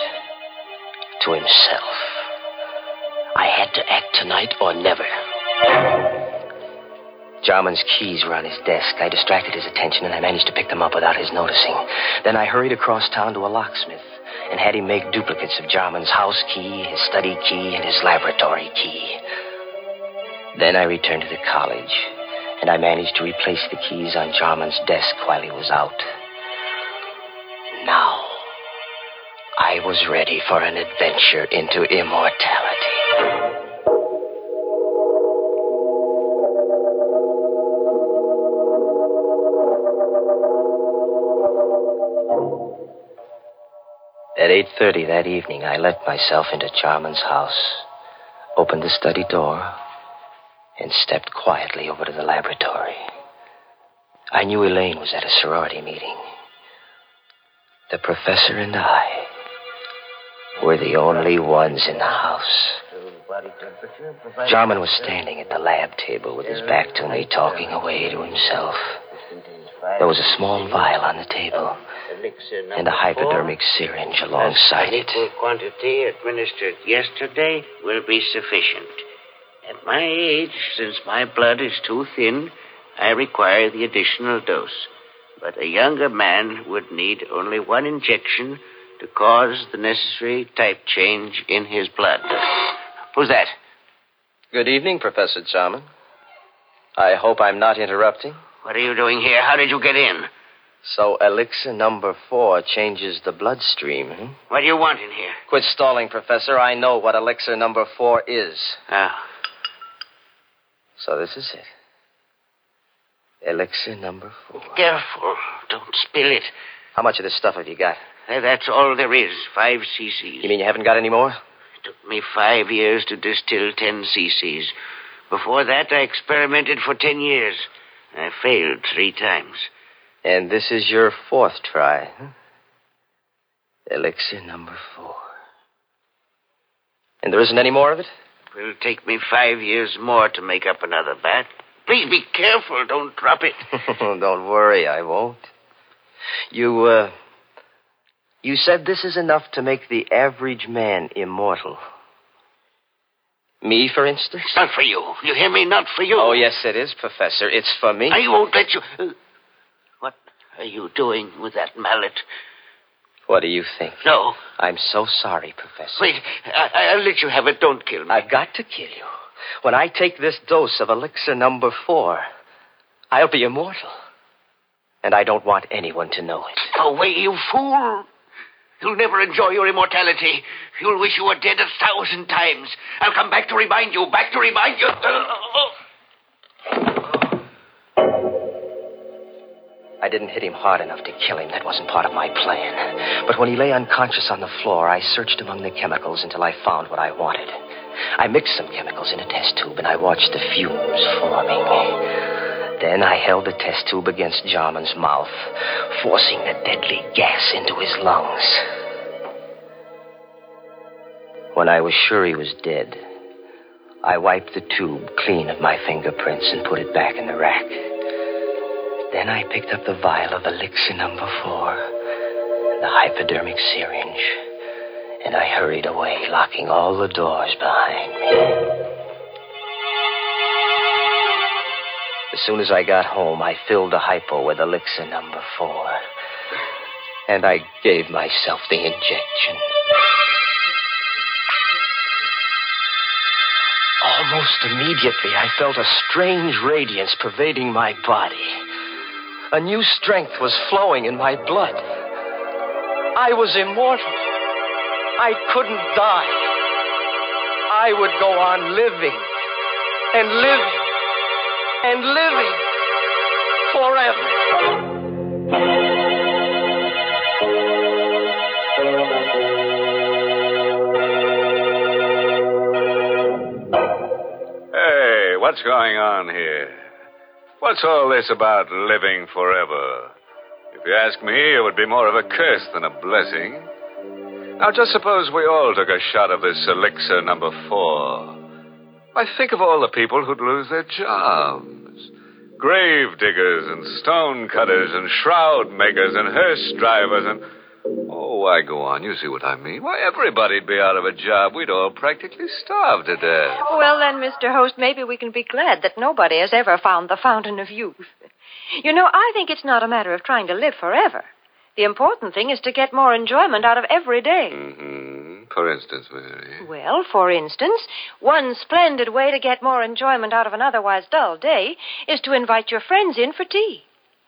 to himself. I had to act tonight or never. Jarman's keys were on his desk. I distracted his attention and I managed to pick them up without his noticing. Then I hurried across town to a locksmith and had him make duplicates of Jarman's house key, his study key, and his laboratory key. Then I returned to the college, and I managed to replace the keys on Jarman's desk while he was out. Now, I was ready for an adventure into immortality. At 8.30 that evening, I let myself into Jarman's house, opened the study door, and stepped quietly over to the laboratory. I knew Elaine was at a sorority meeting. The professor and I were the only ones in the house. Jarman was standing at the lab table with his back to me, talking away to himself. There was a small vial on the table and a hypodermic syringe alongside it. Equal quantity administered yesterday will be sufficient. At my age, since my blood is too thin, I require the additional dose. But a younger man would need only one injection to cause the necessary type change in his blood. Who's that? Good evening, Professor Jarman. I hope I'm not interrupting. What are you doing here? How did you get in? So elixir number four changes the bloodstream, hmm? What do you want in here? Quit stalling, Professor. I know what elixir number four is. Oh. So this is it. Elixir number four. Careful. Don't spill it. How much of this stuff have you got? That's all there is. Five cc's. You mean you haven't got any more? It took me five years to distill ten cc's. Before that, I experimented for ten years. I failed three times. And this is your fourth try, huh? Elixir number four. And there isn't any more of it? It will take me five years more to make up another bat. Please be careful. Don't drop it. Don't worry, I won't. You, uh. You said this is enough to make the average man immortal. Me, for instance? It's not for you. You hear me? Not for you. Oh, yes, it is, Professor. It's for me. I won't let you. Uh, what are you doing with that mallet? What do you think? No. I'm so sorry, Professor. Wait. I- I'll let you have it. Don't kill me. I've got to kill you. When I take this dose of elixir number four, I'll be immortal. And I don't want anyone to know it. Away, you fool. You'll never enjoy your immortality. You'll wish you were dead a thousand times. I'll come back to remind you, back to remind you. I didn't hit him hard enough to kill him. That wasn't part of my plan. But when he lay unconscious on the floor, I searched among the chemicals until I found what I wanted. I mixed some chemicals in a test tube and I watched the fumes forming. Then I held the test tube against Jarman's mouth, forcing the deadly gas into his lungs. When I was sure he was dead, I wiped the tube clean of my fingerprints and put it back in the rack. Then I picked up the vial of elixir number four, the hypodermic syringe, and I hurried away, locking all the doors behind me. As soon as I got home, I filled the hypo with elixir number four. And I gave myself the injection. Almost immediately, I felt a strange radiance pervading my body. A new strength was flowing in my blood. I was immortal. I couldn't die. I would go on living and living and living forever. Hey, what's going on here? What's all this about living forever? If you ask me, it would be more of a curse than a blessing. Now, just suppose we all took a shot of this elixir number four. Why, think of all the people who'd lose their jobs grave diggers and stone cutters and shroud makers and hearse drivers and. Oh, why go on? You see what I mean. Why, everybody'd be out of a job. We'd all practically starve to death. Well, then, Mr. Host, maybe we can be glad that nobody has ever found the fountain of youth. You know, I think it's not a matter of trying to live forever. The important thing is to get more enjoyment out of every day. Mm-hmm. For instance, Mary. Well, for instance, one splendid way to get more enjoyment out of an otherwise dull day is to invite your friends in for tea.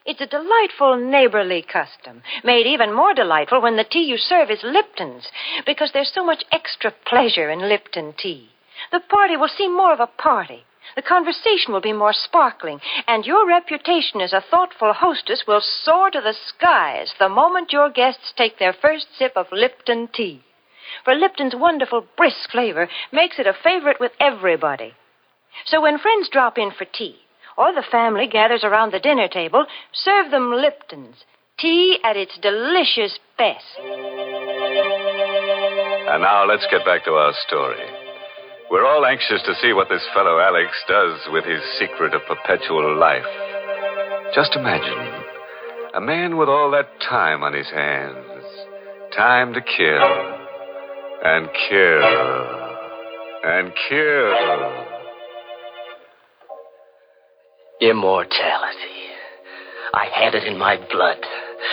It's a delightful neighborly custom, made even more delightful when the tea you serve is Lipton's, because there's so much extra pleasure in Lipton tea. The party will seem more of a party. The conversation will be more sparkling, and your reputation as a thoughtful hostess will soar to the skies the moment your guests take their first sip of Lipton tea. For Lipton's wonderful brisk flavor makes it a favorite with everybody. So when friends drop in for tea, or the family gathers around the dinner table, serve them Lipton's, tea at its delicious best. And now let's get back to our story. We're all anxious to see what this fellow Alex does with his secret of perpetual life. Just imagine a man with all that time on his hands. Time to kill. And kill. And kill. Immortality. I had it in my blood.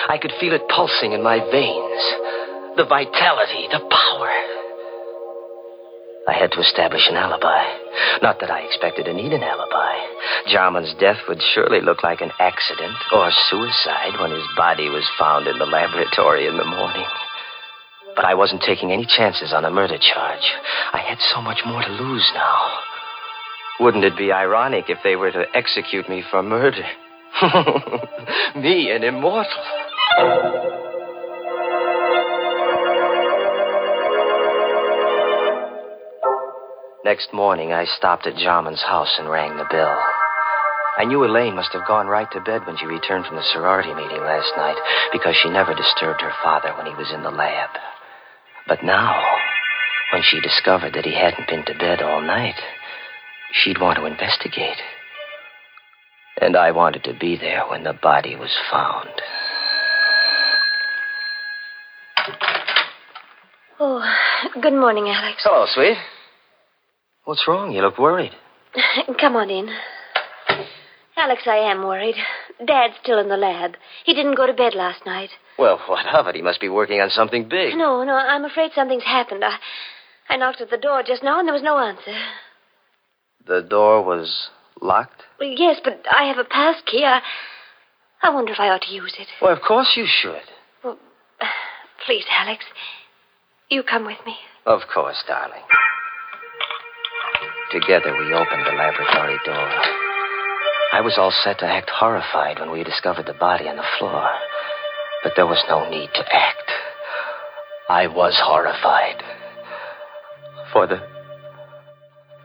I could feel it pulsing in my veins. The vitality, the power. I had to establish an alibi. Not that I expected to need an alibi. Jarman's death would surely look like an accident or suicide when his body was found in the laboratory in the morning. But I wasn't taking any chances on a murder charge. I had so much more to lose now. Wouldn't it be ironic if they were to execute me for murder? me, an immortal. Next morning, I stopped at Jarman's house and rang the bell. I knew Elaine must have gone right to bed when she returned from the sorority meeting last night because she never disturbed her father when he was in the lab. But now, when she discovered that he hadn't been to bed all night, she'd want to investigate. And I wanted to be there when the body was found. Oh, good morning, Alex. Hello, sweet. What's wrong? You look worried. Come on in. Alex, I am worried. Dad's still in the lab. He didn't go to bed last night. Well, what of it? He must be working on something big. No, no, I'm afraid something's happened. I, I knocked at the door just now and there was no answer. The door was locked? Well, yes, but I have a pass key. I, I wonder if I ought to use it. Well, of course you should. Well, please, Alex. You come with me. Of course, darling. Together we opened the laboratory door. I was all set to act horrified when we discovered the body on the floor. But there was no need to act. I was horrified. For the.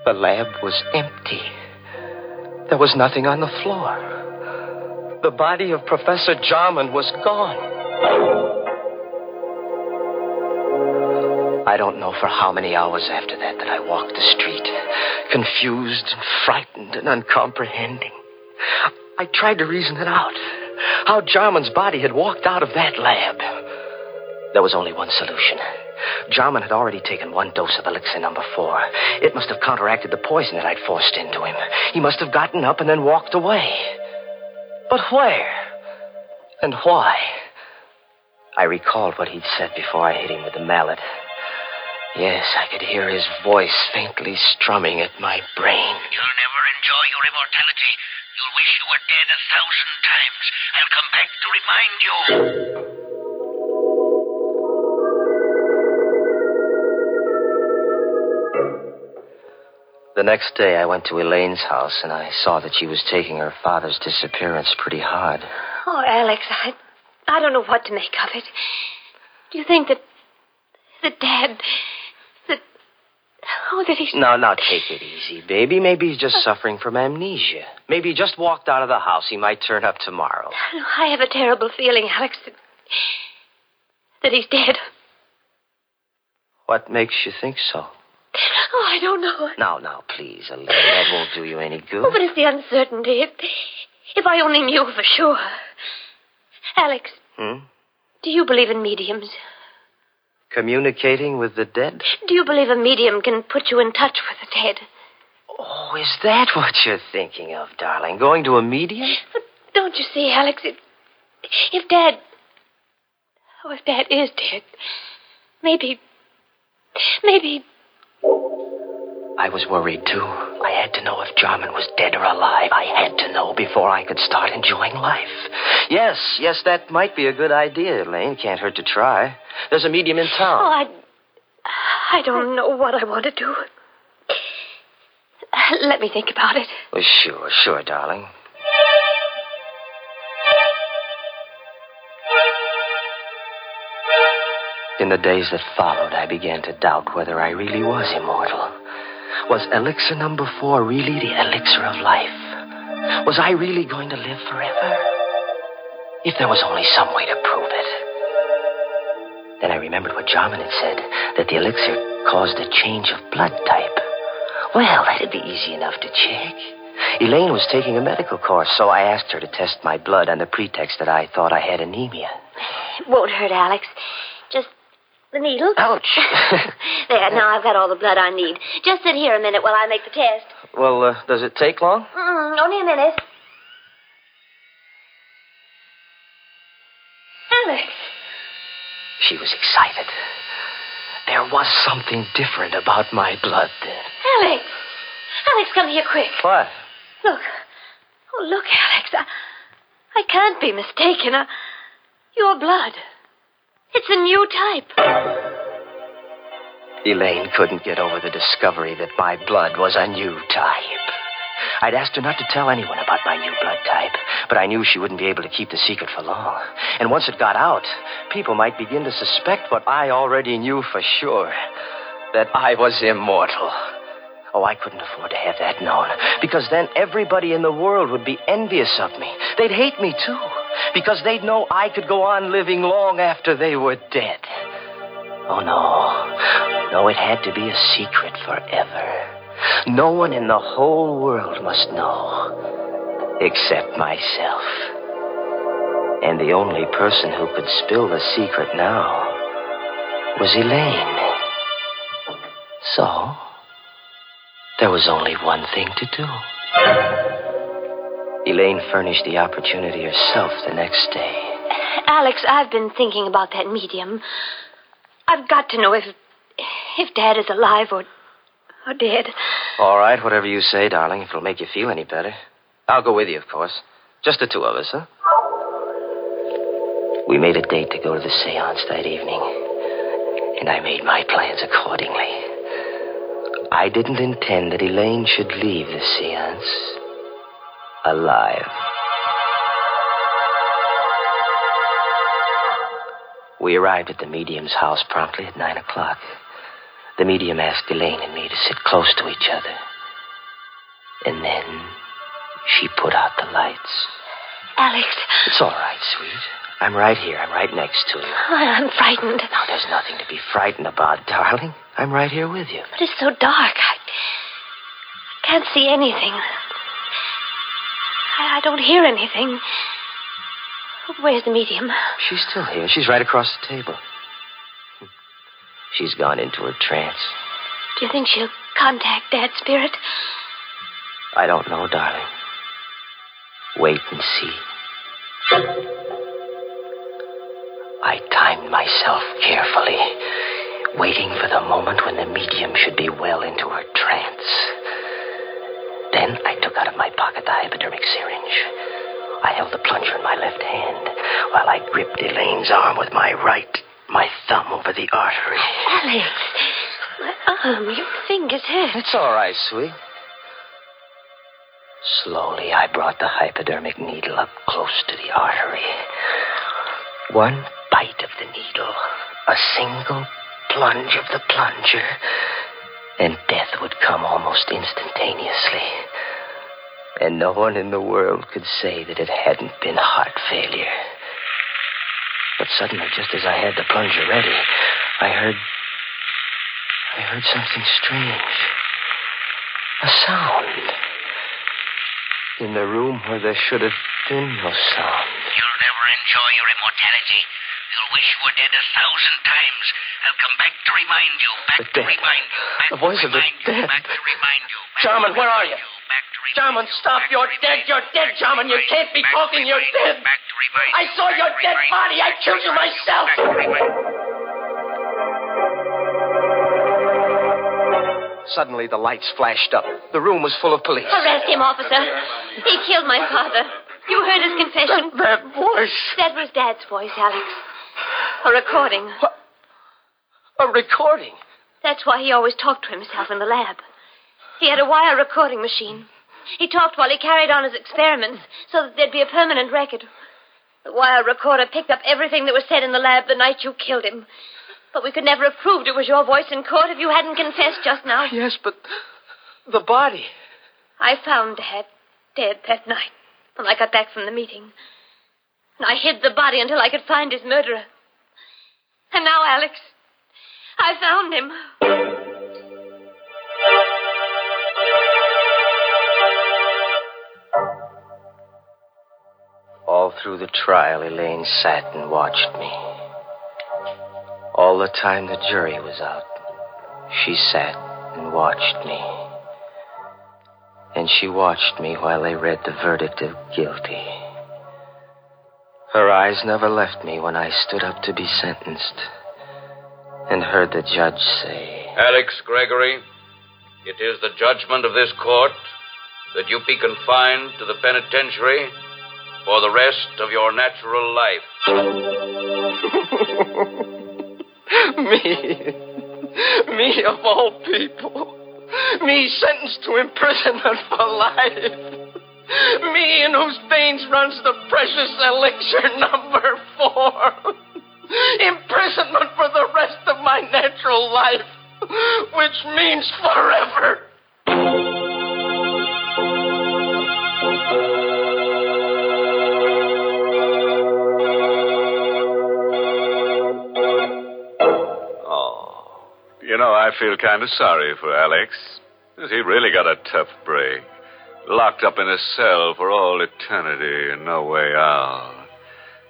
The lab was empty. There was nothing on the floor. The body of Professor Jarman was gone. I don't know for how many hours after that that I walked the street, confused and frightened and uncomprehending. I tried to reason it out. How Jarman's body had walked out of that lab. There was only one solution. Jarman had already taken one dose of elixir number four. It must have counteracted the poison that I'd forced into him. He must have gotten up and then walked away. But where? And why? I recalled what he'd said before I hit him with the mallet. Yes, I could hear his voice faintly strumming at my brain. You'll never enjoy your immortality. You'll wish you were dead a thousand times. I'll come back to remind you. The next day, I went to Elaine's house and I saw that she was taking her father's disappearance pretty hard. Oh, Alex, I, I don't know what to make of it. Do you think that. That Dad. that. Oh, that he's. Now, now, take it easy, baby. Maybe he's just suffering from amnesia. Maybe he just walked out of the house. He might turn up tomorrow. I have a terrible feeling, Alex, that. that he's dead. What makes you think so? Oh, I don't know. Now, now, please, Elaine. That won't do you any good. Oh, but it's the uncertainty. If, if I only knew for sure. Alex, Hmm? do you believe in mediums? Communicating with the dead? Do you believe a medium can put you in touch with the dead? Oh, is that what you're thinking of, darling? Going to a medium? But don't you see, Alex? If, if Dad. Oh, if Dad is dead, maybe. Maybe. I was worried, too. I had to know if Jarman was dead or alive. I had to know before I could start enjoying life. Yes, yes, that might be a good idea, Elaine. Can't hurt to try. There's a medium in town. Oh. I. I don't know what I want to do. Let me think about it. Well, sure, sure, darling. In the days that followed, I began to doubt whether I really was immortal. Was elixir number four really the elixir of life? Was I really going to live forever? If there was only some way to prove it. Then I remembered what Jarman had said that the elixir caused a change of blood type. Well, that'd be easy enough to check. Elaine was taking a medical course, so I asked her to test my blood on the pretext that I thought I had anemia. It won't hurt, Alex. The needle. Ouch. there, now I've got all the blood I need. Just sit here a minute while I make the test. Well, uh, does it take long? Mm, only a minute. Alex. She was excited. There was something different about my blood then. Alex. Alex, come here quick. What? Look. Oh, look, Alex. I, I can't be mistaken. Uh, your blood. It's a new type. Elaine couldn't get over the discovery that my blood was a new type. I'd asked her not to tell anyone about my new blood type, but I knew she wouldn't be able to keep the secret for long. And once it got out, people might begin to suspect what I already knew for sure that I was immortal. Oh, I couldn't afford to have that known, because then everybody in the world would be envious of me. They'd hate me, too, because they'd know I could go on living long after they were dead. Oh, no. No, it had to be a secret forever. No one in the whole world must know, except myself. And the only person who could spill the secret now was Elaine. So, there was only one thing to do. Elaine furnished the opportunity herself the next day. Alex, I've been thinking about that medium. I've got to know if if Dad is alive or or dead. All right, whatever you say, darling, if it'll make you feel any better. I'll go with you, of course. Just the two of us, huh? We made a date to go to the seance that evening, and I made my plans accordingly. I didn't intend that Elaine should leave the seance alive. We arrived at the medium's house promptly at nine o'clock. The medium asked Elaine and me to sit close to each other. And then she put out the lights. Alex. It's all right, sweet. I'm right here. I'm right next to you. I'm frightened. Now, there's nothing to be frightened about, darling. I'm right here with you. But it's so dark. I, I can't see anything. I, I don't hear anything. Where's the medium? She's still here. She's right across the table. She's gone into her trance. Do you think she'll contact Dad's spirit? I don't know, darling. Wait and see. I timed myself carefully, waiting for the moment when the medium should be well into her trance. Then I took out of my hypodermic syringe. I held the plunger in my left hand while I gripped Elaine's arm with my right, my thumb over the artery. Alex, my arm, your fingers hurt. It's all right, sweet. Slowly, I brought the hypodermic needle up close to the artery. One bite of the needle, a single plunge of the plunger, and death would come almost instantaneously. And no one in the world could say that it hadn't been heart failure. But suddenly, just as I had the plunger ready, I heard. I heard something strange. A sound. In the room where there should have been no sound. You'll never enjoy your immortality. You'll wish you were dead a thousand times. I'll come back to remind you. Back The to dead. remind you. Back The voice to of the you. dead. Back to remind you. Back to where are remind you? Back to remind Jarman, stop. You're dead. You're dead, Back to Jarman. You can't be you. Back to talking. You're dead. Back to remind I saw your dead body. I killed you myself. Back to remind you. Suddenly, the lights flashed up. The room was full of police. Arrest him, officer. He killed my father. You heard his confession. That voice. That was Dad's voice, Alex. A recording. What? A recording. That's why he always talked to himself in the lab. He had a wire recording machine. He talked while he carried on his experiments so that there'd be a permanent record. The wire recorder picked up everything that was said in the lab the night you killed him. But we could never have proved it was your voice in court if you hadn't confessed just now. Yes, but the body. I found Dad dead that night when I got back from the meeting. And I hid the body until I could find his murderer. And now, Alex, I found him. All through the trial, Elaine sat and watched me. All the time the jury was out, she sat and watched me. And she watched me while they read the verdict of guilty. Her eyes never left me when I stood up to be sentenced and heard the judge say, Alex Gregory, it is the judgment of this court that you be confined to the penitentiary for the rest of your natural life. Me. Me of all people. Me sentenced to imprisonment for life. Me in whose veins runs the precious elixir number four. Imprisonment for the rest of my natural life, which means forever. I feel kind of sorry for Alex. He really got a tough break. Locked up in a cell for all eternity and no way out.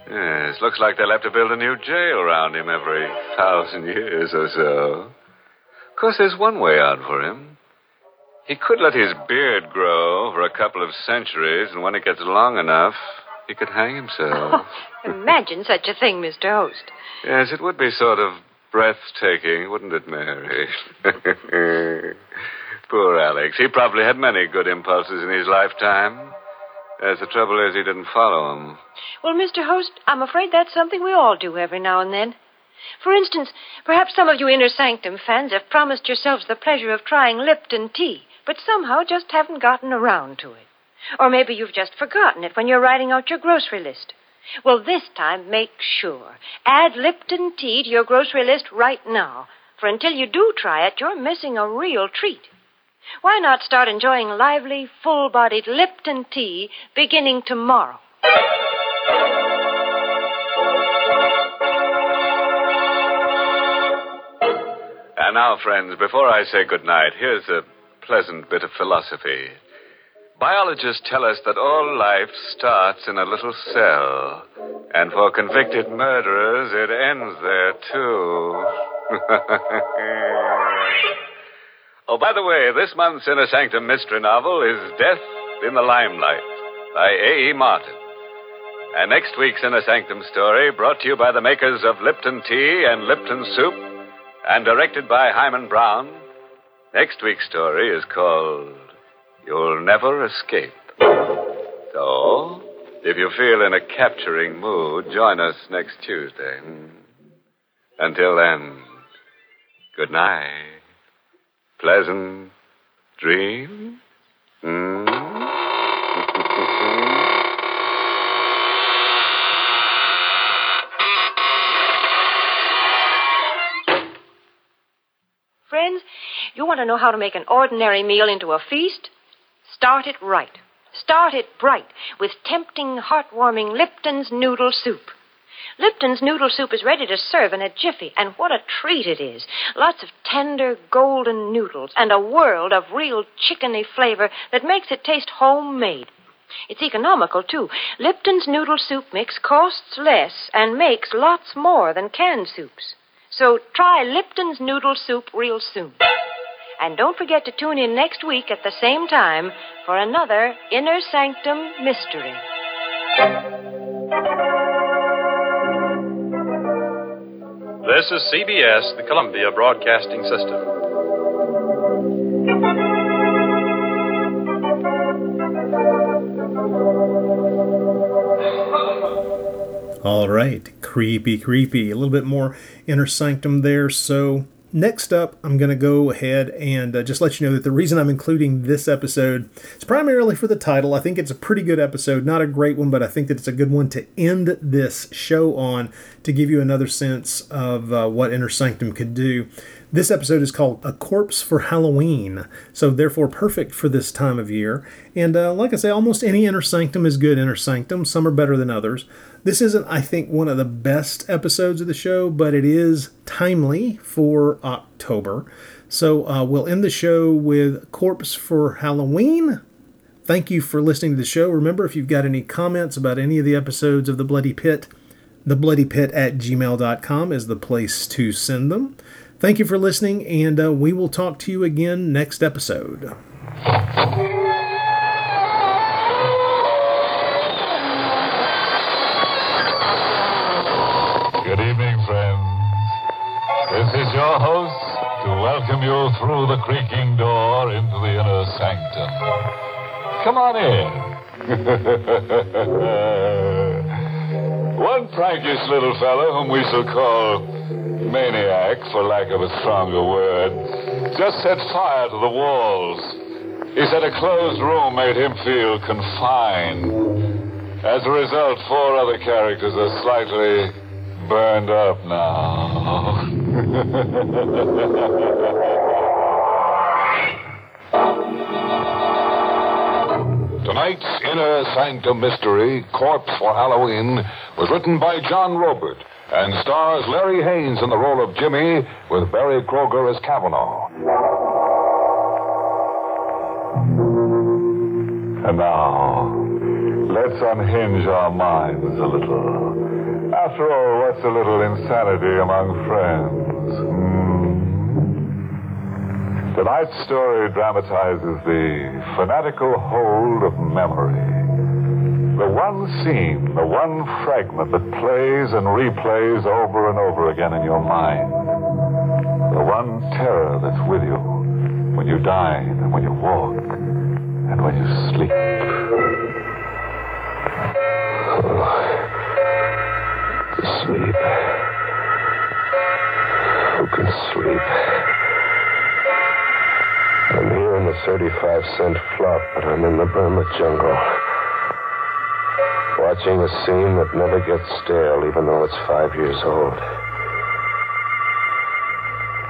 Yes, looks like they'll have to build a new jail around him every thousand years or so. Of course, there's one way out for him. He could let his beard grow for a couple of centuries, and when it gets long enough, he could hang himself. Imagine such a thing, Mr. Host. Yes, it would be sort of breathtaking, wouldn't it, Mary? Poor Alex. He probably had many good impulses in his lifetime. As the trouble is he didn't follow them. Well, Mr. Host, I'm afraid that's something we all do every now and then. For instance, perhaps some of you Inner Sanctum fans have promised yourselves the pleasure of trying Lipton tea, but somehow just haven't gotten around to it. Or maybe you've just forgotten it when you're writing out your grocery list. Well, this time, make sure. Add Lipton tea to your grocery list right now, for until you do try it, you're missing a real treat. Why not start enjoying lively, full bodied Lipton tea beginning tomorrow? And now, friends, before I say goodnight, here's a pleasant bit of philosophy. Biologists tell us that all life starts in a little cell, and for convicted murderers, it ends there, too. oh, by the way, this month's Inner Sanctum mystery novel is Death in the Limelight by A.E. Martin. And next week's Inner Sanctum story, brought to you by the makers of Lipton Tea and Lipton Soup, and directed by Himan Brown, next week's story is called You'll Never Escape. So, if you feel in a capturing mood, join us next Tuesday. Until then, good night. Pleasant dreams. Friends, you want to know how to make an ordinary meal into a feast? Start it right. Start it bright with tempting, heartwarming Lipton's noodle soup. Lipton's noodle soup is ready to serve in a jiffy, and what a treat it is. Lots of tender, golden noodles, and a world of real chickeny flavor that makes it taste homemade. It's economical, too. Lipton's noodle soup mix costs less and makes lots more than canned soups. So try Lipton's noodle soup real soon. And don't forget to tune in next week at the same time for another Inner Sanctum Mystery. This is CBS, the Columbia Broadcasting System. All right, creepy, creepy. A little bit more inner sanctum there. So Next up, I'm going to go ahead and uh, just let you know that the reason I'm including this episode is primarily for the title. I think it's a pretty good episode, not a great one, but I think that it's a good one to end this show on to give you another sense of uh, what Inner Sanctum could do. This episode is called A Corpse for Halloween, so therefore perfect for this time of year. And uh, like I say, almost any Inner Sanctum is good Inner Sanctum. Some are better than others. This isn't, I think, one of the best episodes of the show, but it is timely for October. So uh, we'll end the show with Corpse for Halloween. Thank you for listening to the show. Remember, if you've got any comments about any of the episodes of The Bloody Pit, thebloodypit at gmail.com is the place to send them. Thank you for listening, and uh, we will talk to you again next episode. Is your host to welcome you through the creaking door into the inner sanctum. Come on in. One prankish little fellow, whom we shall call maniac, for lack of a stronger word, just set fire to the walls. He said a closed room made him feel confined. As a result, four other characters are slightly burned up now. Tonight's Inner Sanctum Mystery, Corpse for Halloween, was written by John Roeburt and stars Larry Haines in the role of Jimmy with Berry Kroeger as Kavanaugh. And now, let's unhinge our minds a little. After all, what's a little insanity among friends? Hmm? Tonight's story dramatizes the fanatical hold of memory. The one scene, the one fragment that plays and replays over and over again in your mind. The one terror that's with you when you dine and when you walk and when you sleep. To sleep. Who can sleep? I'm here in the 35 cent flop, but I'm in the Burma jungle. Watching a scene that never gets stale, even though it's five years old.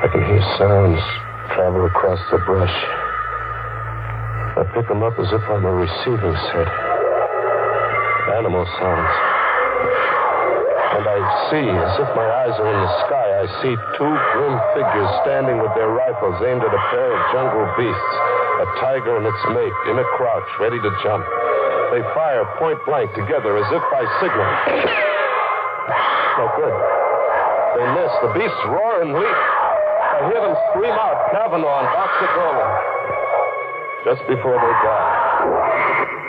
I can hear sounds travel across the brush. I pick them up as if I'm a receiving set. Animal sounds. I see, as if my eyes are in the sky, I see two grim figures standing with their rifles aimed at a pair of jungle beasts, a tiger and its mate, in a crouch, ready to jump. They fire point blank together as if by signal. No good. They miss. The beasts roar and leap. I hear them scream out, Kavanaugh and Boxer Dolan. Just before they die.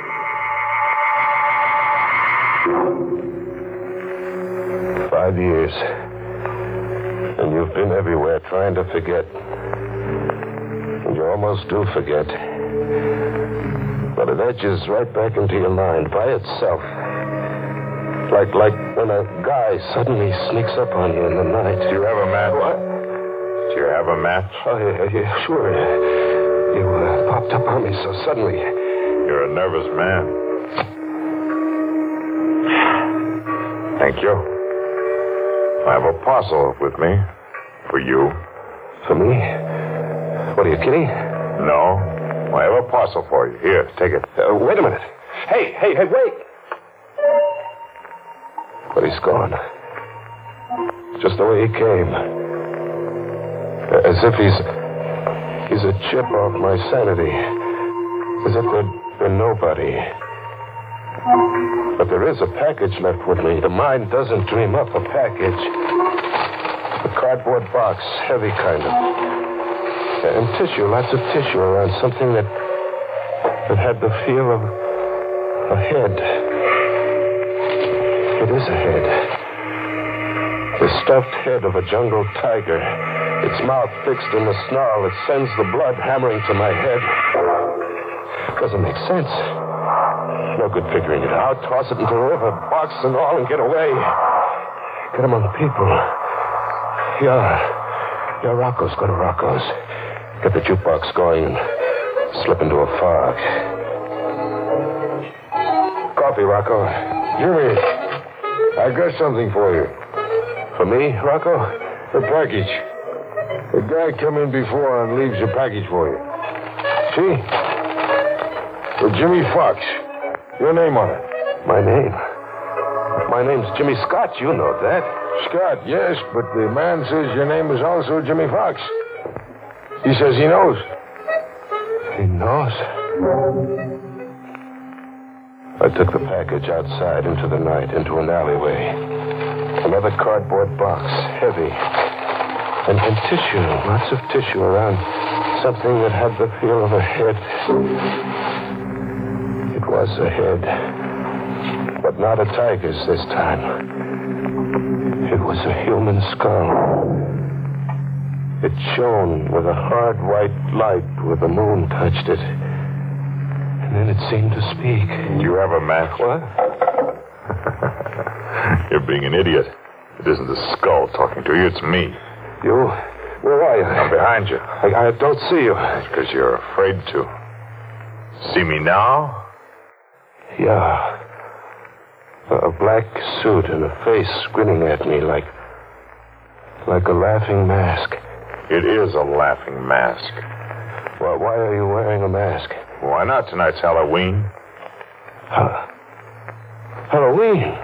Five years. And you've been everywhere trying to forget. And you almost do forget. But it edges right back into your mind by itself. Like like when a guy suddenly sneaks up on you in the night. Do you have a match? What? Do you have a match? Oh, yeah, yeah, sure. You uh, popped up on me so suddenly. You're a nervous man. Thank you. I have a parcel with me. For you. For me? What are you kidding? No. I have a parcel for you. Here, take it. Uh, wait a minute. Hey, hey, hey, wait! But he's gone. Just the way he came. As if he's. He's a chip off my sanity. As if there'd been nobody. But there is a package left with me. The mind doesn't dream up a package. A cardboard box, heavy kind of. And tissue, lots of tissue around something that that had the feel of a head. It is a head. The stuffed head of a jungle tiger. Its mouth fixed in a snarl that sends the blood hammering to my head. Doesn't make sense. No good figuring it out. Toss it into the river, box and all, and get away. Get among the people. Yeah. Yeah, Rocco's. Go to Rocco's. Get the jukebox going and slip into a fog. Coffee, Rocco. Jimmy, I got something for you. For me, Rocco? A package. A guy come in before and leaves a package for you. See? For Jimmy Fox. Your name on it. My name? My name's Jimmy Scott. You know that. Scott, yes, but the man says your name is also Jimmy Fox. He says he knows. He knows? I took the package outside into the night, into an alleyway. Another cardboard box, heavy. And, and tissue, lots of tissue around something that had the feel of a head. It was a head, but not a tiger's this time. It was a human skull. It shone with a hard white light where the moon touched it. And then it seemed to speak. You have a mask? What? You're being an idiot. It isn't the skull talking to you, it's me. You? Where are you? I'm behind you. I, I don't see you. Because you're afraid to. See me now? Yeah. A, black suit and a face grinning at me like. like a laughing mask. It is a laughing mask. Well, why are you wearing a mask? Why not? Tonight's Halloween. Huh. Halloween?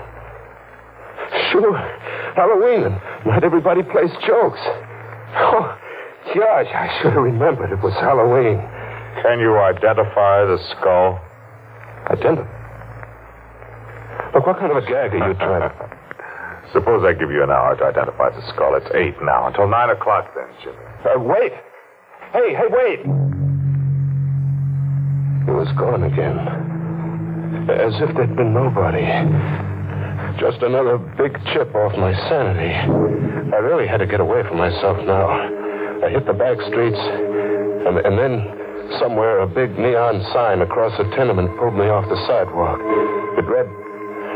Sure. Halloween. And not everybody plays jokes. Oh, gosh, I should have remembered it was Halloween. Can you identify the skull? Identify? Look, what kind of a gag are you trying to... Suppose I give you an hour to identify the skull. It's eight now. Until nine o'clock then, Jimmy. Uh, wait! Hey, hey, wait! It was gone again. As if there'd been nobody. Just another big chip off my sanity. I really had to get away from myself now. I hit the back streets, and, and then somewhere a big neon sign across a tenement pulled me off the sidewalk. It read,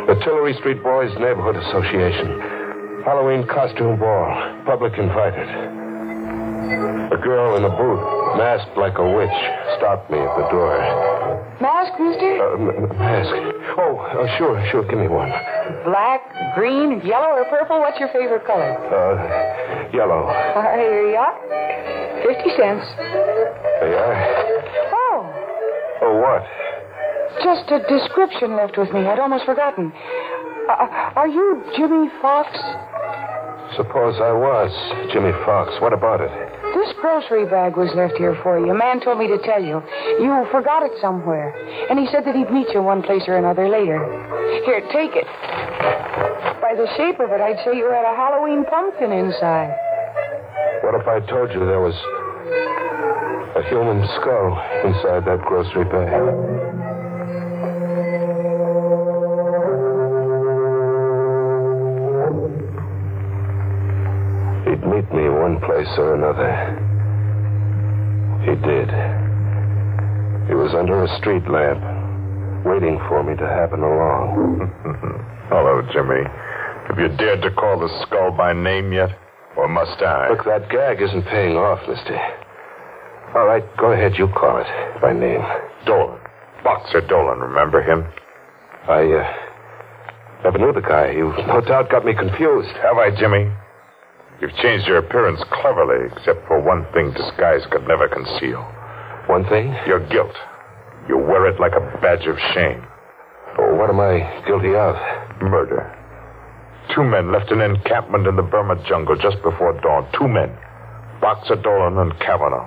the Tillery Street Boys Neighborhood Association. Halloween costume ball. Public invited. A girl in a booth, masked like a witch, stopped me at the door. Mask, mister? Uh, m- mask. Oh, uh, sure, sure. Give me one. Black, green, yellow, or purple? What's your favorite color? Uh, yellow. Uh, here you are. Fifty cents. There you are. Oh, Oh, what? Just a description left with me. I'd almost forgotten. Uh, are you Jimmy Fox? Suppose I was Jimmy Fox. What about it? This grocery bag was left here for you. A man told me to tell you. You forgot it somewhere. And he said that he'd meet you one place or another later. Here, take it. By the shape of it, I'd say you had a Halloween pumpkin inside. What if I told you there was a human skull inside that grocery bag? One place or another. He did. He was under a street lamp, waiting for me to happen along. Hello, Jimmy. Have you dared to call the skull by name yet? Or must I? Look, that gag isn't paying off, mister. All right, go ahead. You call it by name. Dolan. Boxer Dolan, remember him? I, uh, never knew the guy. You no doubt got me confused. Have I, Jimmy? You've changed your appearance cleverly, except for one thing disguise could never conceal. One thing? Your guilt. You wear it like a badge of shame. Oh, what am I guilty of? Murder. Two men left an encampment in the Burma jungle just before dawn. Two men. Boxer Dolan and Kavanaugh.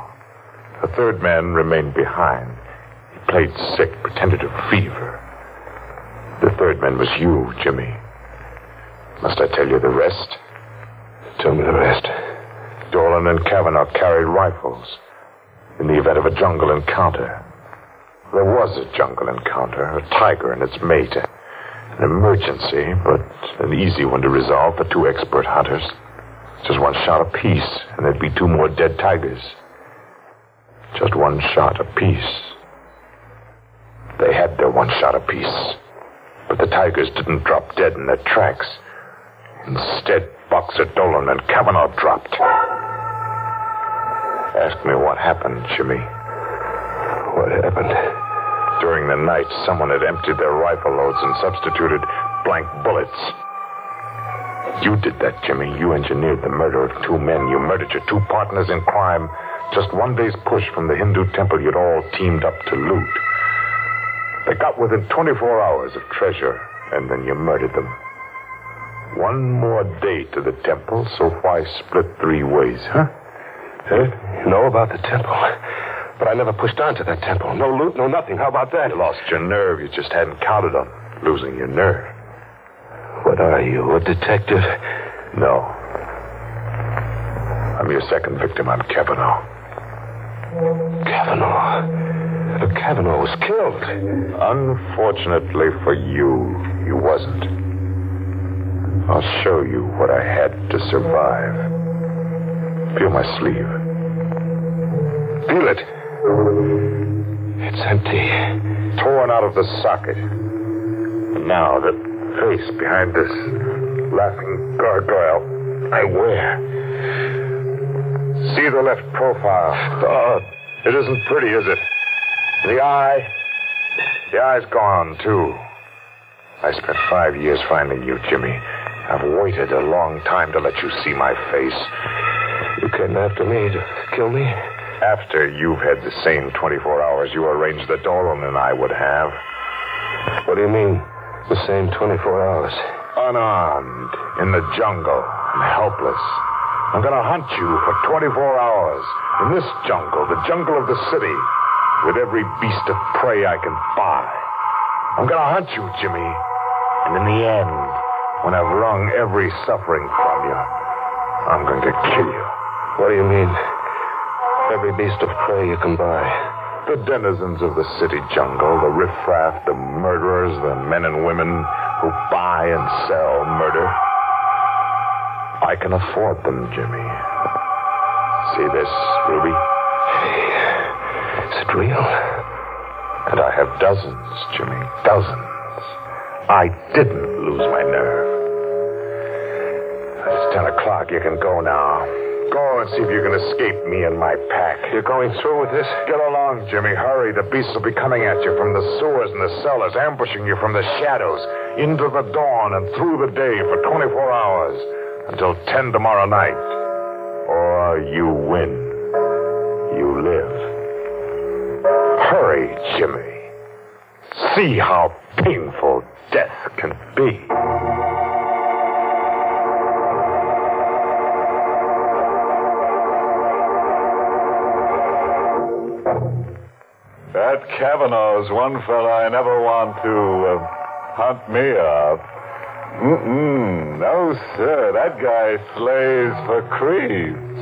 The third man remained behind. He played sick, pretended to have fever. The third man was you, Jimmy. Must I tell you the rest? Tell me the rest. Dolan and Kavanaugh carried rifles in the event of a jungle encounter. There was a jungle encounter, a tiger and its mate. An emergency, but an easy one to resolve for two expert hunters. Just one shot apiece, and there'd be two more dead tigers. Just one shot apiece. They had their one shot apiece. But the tigers didn't drop dead in their tracks. Instead, Boxer Dolan and Kavanaugh dropped. Ask me what happened, Jimmy. What happened? During the night, someone had emptied their rifle loads and substituted blank bullets. You did that, Jimmy. You engineered the murder of two men. You murdered your two partners in crime. Just one day's push from the Hindu temple you'd all teamed up to loot. They got within 24 hours of treasure, and then you murdered them. One more day to the temple, so why split three ways, huh? Huh? You know about the temple. But I never pushed on to that temple. No loot, no nothing. How about that? You lost your nerve. You just hadn't counted on losing your nerve. What are you, a detective? No. I'm your second victim. I'm Kavanaugh. Kavanaugh. Kavanaugh was killed. Unfortunately for you, he wasn't. I'll show you what I had to survive. Feel my sleeve. Feel it. It's empty. Torn out of the socket. And now the face behind this laughing gargoyle I wear. See the left profile. Oh, it isn't pretty, is it? The eye. The eye's gone, too. I spent five years finding you, Jimmy. I've waited a long time to let you see my face. You came after me to kill me? After you've had the same 24 hours you arranged that Dolan and I would have. What do you mean, the same 24 hours? Unarmed, in the jungle, and helpless. I'm gonna hunt you for 24 hours. In this jungle, the jungle of the city, with every beast of prey I can buy. I'm gonna hunt you, Jimmy. And in the end, when I've wrung every suffering from you, I'm going to kill you. What do you mean? Every beast of prey you can buy. The denizens of the city jungle, the riffraff, the murderers, the men and women who buy and sell murder. I can afford them, Jimmy. See this, Ruby? Is it real? And I have dozens, Jimmy. Dozens. I didn't lose my nerve. It's ten o'clock. You can go now. Go and see if you can escape me and my pack. You're going through with this? Get along, Jimmy. Hurry. The beasts will be coming at you from the sewers and the cellars, ambushing you from the shadows, into the dawn and through the day for 24 hours until 10 tomorrow night. Or you win. You live. Hurry, Jimmy. See how painful death can be. That Kavanaugh's one fella I never want to uh, hunt me up. Mm-mm. No, sir. That guy slays for creeps.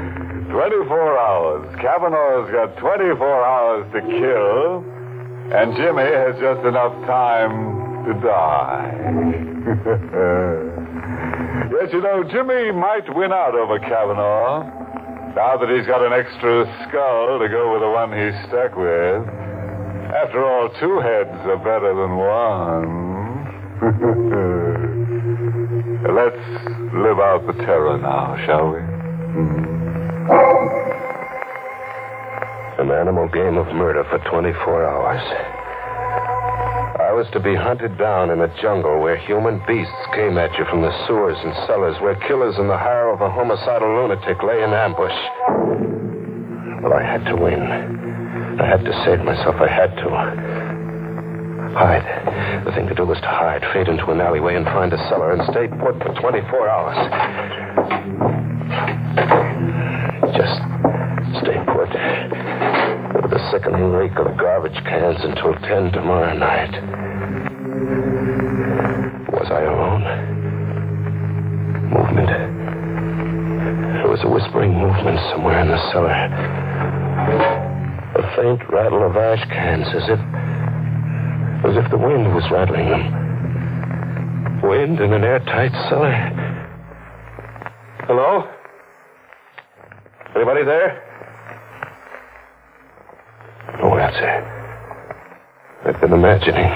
24 hours. Kavanaugh's got 24 hours to kill, and Jimmy has just enough time to die. yes, you know, Jimmy might win out over Kavanaugh. Now that he's got an extra skull to go with the one he's stuck with. After all, two heads are better than one. Let's live out the terror now, shall we? Hmm. An animal game of murder for 24 hours. I was to be hunted down in a jungle where human beasts came at you from the sewers and cellars, where killers in the hire of a homicidal lunatic lay in ambush. But I had to win. I had to save myself. I had to. Hide. The thing to do was to hide, fade into an alleyway and find a cellar and stay put for 24 hours. Just stay put. With the sickening reek of garbage cans until 10 tomorrow night. Was I alone? Movement. There was a whispering movement somewhere in the cellar. A faint rattle of ash cans as if. as if the wind was rattling them. Wind in an airtight cellar. Hello? Anybody there? Oh, no answer. I've been imagining.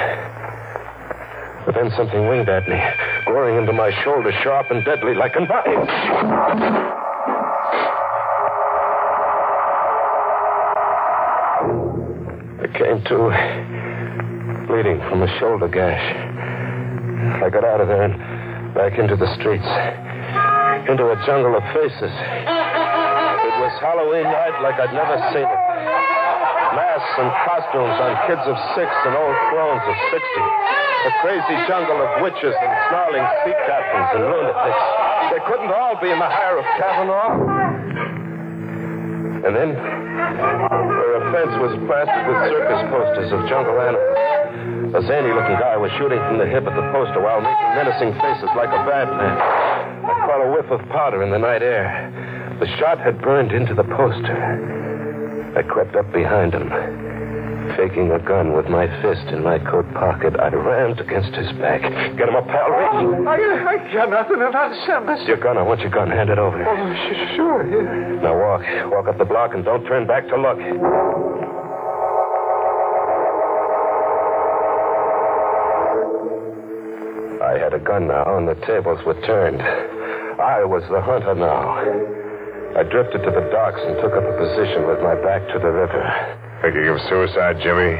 But then something winged at me, boring into my shoulder, sharp and deadly, like a knife. came to, bleeding from a shoulder gash. I got out of there and back into the streets, into a jungle of faces. Was Halloween night like I'd never seen it. Masks and costumes on kids of six and old crones of sixty. A crazy jungle of witches and snarling sea captains and lunatics. They couldn't all be in the hire of Kavanaugh. And then, where a fence was plastered with circus posters of jungle animals, a zany looking guy was shooting from the hip at the poster while making menacing faces like a bad man. I caught a whiff of powder in the night air. The shot had burned into the poster. I crept up behind him. Faking a gun with my fist in my coat pocket, I rammed against his back. Get him up, pal. Oh, Reach. I, I got nothing to understand. Your gun. I want your gun. Hand it over. Oh, sh- sure, yeah. Now walk. Walk up the block and don't turn back to look. I had a gun now, and the tables were turned. I was the hunter now. I drifted to the docks and took up a position with my back to the river. Thinking of suicide, Jimmy?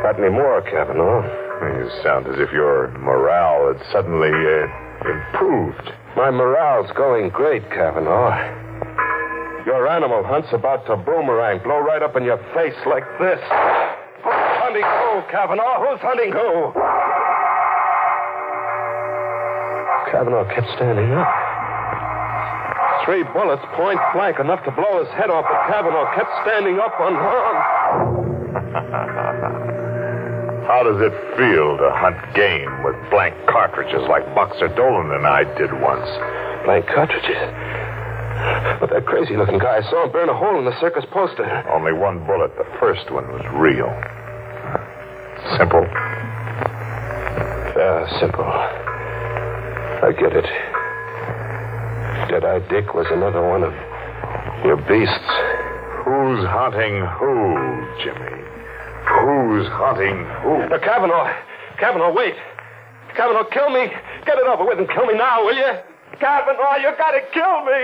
Not anymore, Kavanaugh. You sound as if your morale had suddenly uh, improved. My morale's going great, Kavanaugh. Your animal hunt's about to boomerang, blow right up in your face like this. Who's hunting who, Kavanaugh? Who's hunting who? Kavanaugh kept standing up. Three bullets, point blank, enough to blow his head off, but Kavanaugh kept standing up unharmed. How does it feel to hunt game with blank cartridges like Boxer Dolan and I did once? Blank cartridges? But that crazy looking guy, I saw him burn a hole in the circus poster. Only one bullet. The first one was real. Simple. Yeah, simple. I get it. Dead-Eye Dick was another one of your beasts. Who's hunting who, Jimmy? Who's hunting who? Uh, Kavanaugh. Kavanaugh, wait. Kavanaugh, kill me. Get it over with and kill me now, will you? Kavanaugh, you gotta kill me.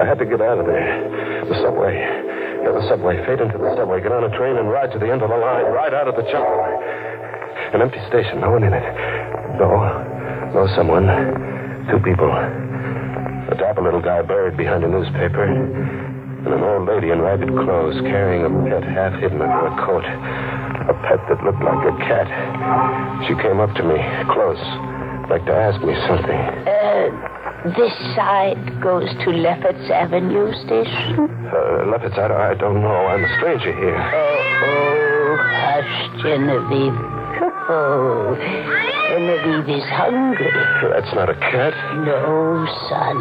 I had to get out of there. The subway. Yeah, the subway. Fade into the subway. Get on a train and ride to the end of the line. Ride out of the jungle. An empty station. No one in it. No. No someone. Two people. A dapper little guy buried behind a newspaper. And an old lady in ragged clothes carrying a pet half hidden under a coat. A pet that looked like a cat. She came up to me, close, like to ask me something. Uh, this side goes to Lefferts Avenue Station. Uh, Lefferts, I, I don't know. I'm a stranger here. Oh, oh, hush, Genevieve. Oh, Genevieve is hungry. That's not a cat. No, son.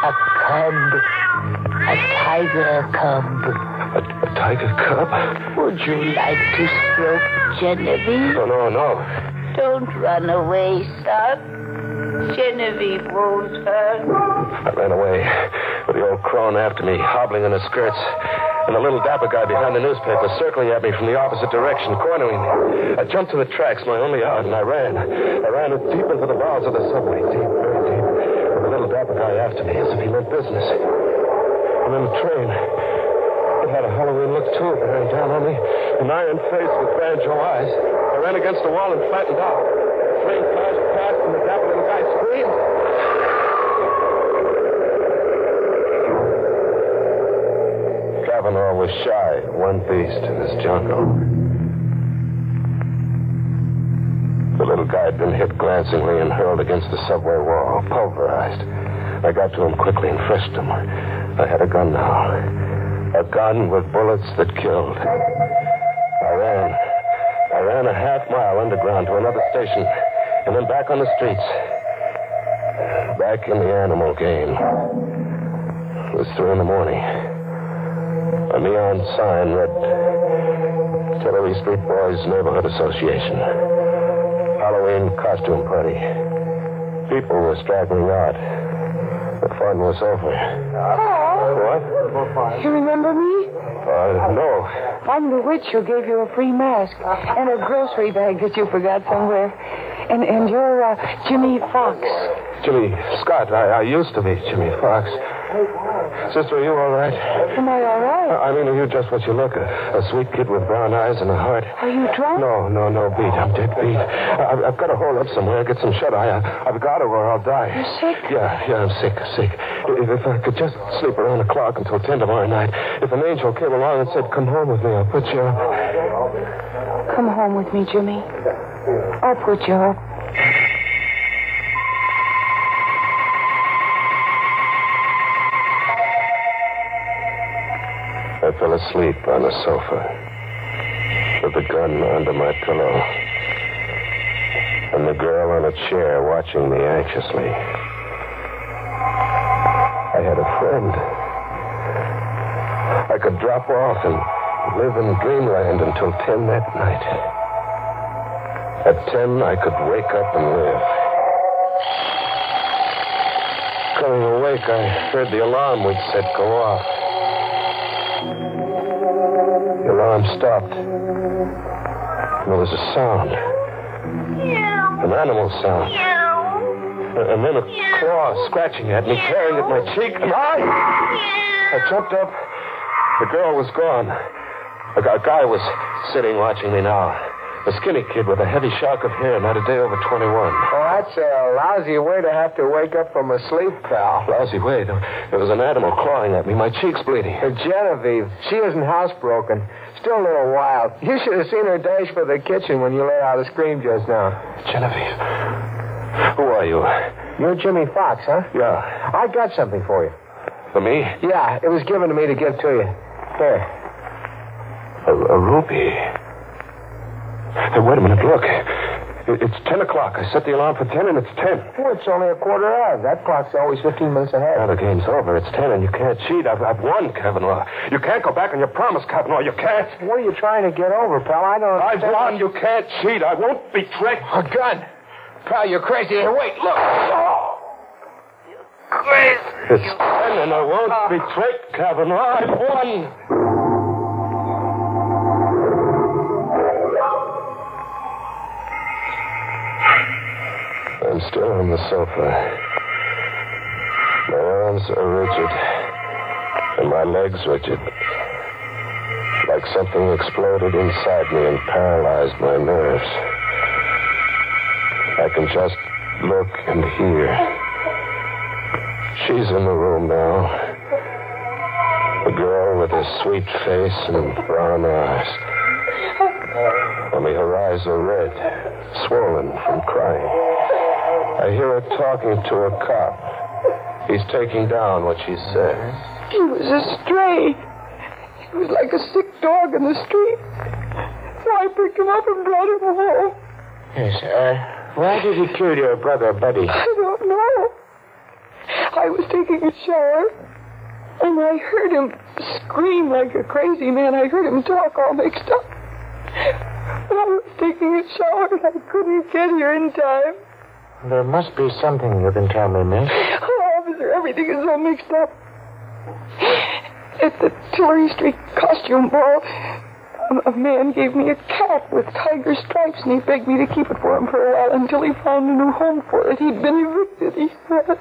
A cub. A tiger cub. A, a tiger cub? Would you like to stroke Genevieve? No, no, no. Don't run away, son. Genevieve won't hurt. I ran away with the old crone after me, hobbling in her skirts, and the little dapper guy behind the newspaper circling at me from the opposite direction, cornering me. I jumped to the tracks, my only out, and I ran. I ran deep into the bowels of the subway, deep, very deep, with the little dapper guy after me, as if he meant business. And then the train. It had a Halloween look, too, bearing down on me. An iron face with banjo eyes. I ran against the wall and flattened out. The train flashed past, and the dapper little guy screamed. Kavanaugh was shy, one beast in this jungle. The little guy had been hit glancingly and hurled against the subway wall, pulverized. I got to him quickly and frisked him. I had a gun now. A gun with bullets that killed. I ran. I ran a half mile underground to another station, and then back on the streets. Back in the animal game. It was three in the morning. A neon sign read Tillery Street Boys Neighborhood Association. Halloween costume party. People were straggling out. The fun was over. What? You remember me? Uh, no. I'm the witch who gave you a free mask and a grocery bag that you forgot somewhere. And and you're uh, Jimmy Fox. Jimmy Scott. I, I used to be Jimmy Fox. Sister, are you all right? Am I all right? I mean, are you just what you look? A, a sweet kid with brown eyes and a heart. Are you drunk? No, no, no, beat. I'm dead beat. I, I've got to hold up somewhere, get some shut eye. I, I've got to or I'll die. You're sick? Yeah, yeah, I'm sick, sick. If, if I could just sleep around the clock until 10 tomorrow night, if an angel came along and said, come home with me, I'll put you up. Come home with me, Jimmy. I'll put you up. Fell asleep on the sofa with the gun under my pillow and the girl on a chair watching me anxiously. I had a friend. I could drop off and live in dreamland until 10 that night. At 10, I could wake up and live. Coming awake, I heard the alarm we'd set go off. Alarm stopped. And there was a sound. An animal sound. And then a claw scratching at me, tearing at my cheek, and I. I jumped up. The girl was gone. A, a guy was sitting watching me now. A skinny kid with a heavy shock of hair, not a day over 21. That's a lousy way to have to wake up from a sleep, pal. Lousy way. There there was an animal clawing at me. My cheek's bleeding. Genevieve, she isn't housebroken. Still a little wild. You should have seen her dash for the kitchen when you let out a scream just now. Genevieve. Who are you? You're Jimmy Fox, huh? Yeah. I got something for you. For me? Yeah, it was given to me to give to you. Here. A, a ruby. Hey, wait a minute. Look. It- It's 10 o'clock. I set the alarm for 10, and it's 10. Well, it's only a quarter of. That clock's always 15 minutes ahead. Now the game's over. It's 10, and you can't cheat. I've, I've won, Kavanaugh. You can't go back on your promise, Kavanaugh. You can't. What are you trying to get over, pal? I don't. I've won. You can't cheat. I won't be tricked. A gun. Pal, you're crazy. Here, wait, look. Oh. You're crazy. It's 10, and I won't be tricked, Kavanaugh. I've won. I'm still on the sofa. My arms are rigid, and my legs rigid. Like something exploded inside me and paralyzed my nerves. I can just look and hear. She's in the room now. The girl with the sweet face and brown eyes. Only her eyes are red, swollen from crying. I hear her talking to a cop. He's taking down what she says. He was a stray. He was like a sick dog in the street. So I picked him up and brought him home. Yes, uh, why did he kill your brother, Buddy? I don't know. I was taking a shower, and I heard him scream like a crazy man. I heard him talk all mixed up. But I was taking a shower, and I couldn't get here in time. There must be something you can tell me, miss. Oh, officer, everything is all mixed up. At the Tillery Street costume ball, a, a man gave me a cat with tiger stripes, and he begged me to keep it for him for a while until he found a new home for it. He'd been evicted, he said.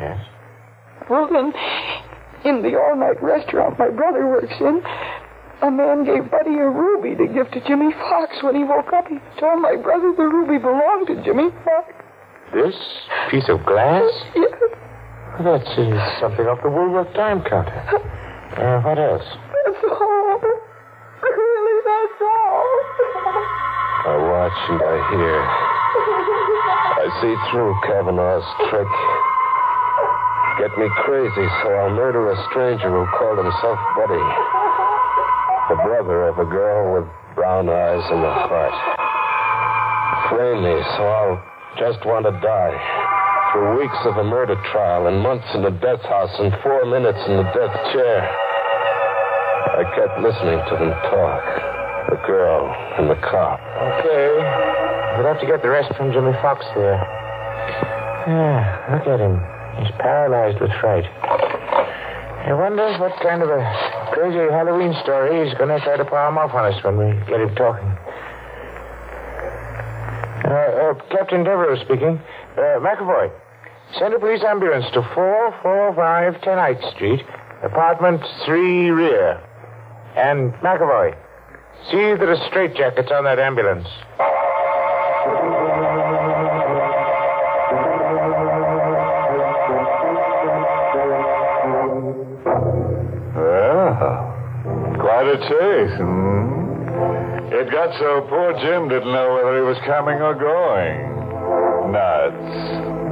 Yes. Well, then, in the all-night restaurant my brother works in, a man gave Buddy a ruby to give to Jimmy Fox. When he woke up, he told my brother the ruby belonged to Jimmy Fox. This piece of glass? Yes. That's uh, something off the Woolworth time counter. Uh, what else? That's all. Really, that's all. I watch and I hear. I see through Kavanaugh's trick. Get me crazy, so I'll murder a stranger who called himself Buddy. The brother of a girl with brown eyes and a heart. Frame me, so I'll just want to die. Through weeks of a murder trial and months in the death house and four minutes in the death chair. I kept listening to them talk. The girl and the cop. Okay. We'll have to get the rest from Jimmy Fox there. Yeah, look at him. He's paralyzed with fright. I wonder what kind of a crazy Halloween story he's going to try to palm off on us when we get him talking. Uh, uh, Captain Devereaux speaking. Uh, McAvoy, Send a police ambulance to 445 10th Street, apartment 3 rear. And McAvoy, see that a straitjacket's on that ambulance. Well, quite a chase, hmm? Got so poor Jim didn't know whether he was coming or going. Nuts.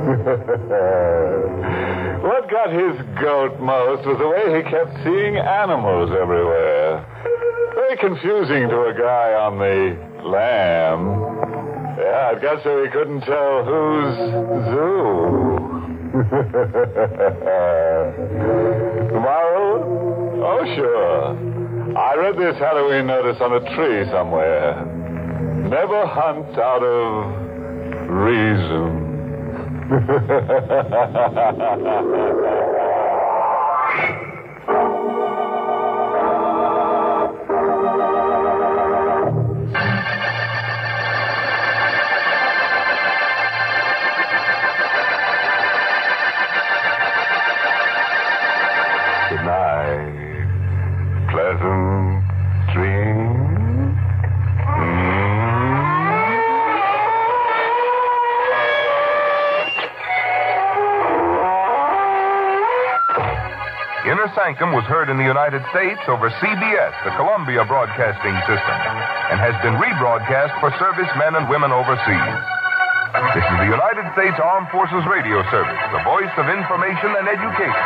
what got his goat most was the way he kept seeing animals everywhere. Very confusing to a guy on the lamb. Yeah, it got so he couldn't tell who's zoo. Moral? Oh, sure. I read this Halloween notice on a tree somewhere. Never hunt out of reason. Was heard in the United States over CBS, the Columbia Broadcasting System, and has been rebroadcast for servicemen and women overseas. This is the United States Armed Forces Radio Service, the voice of information and education.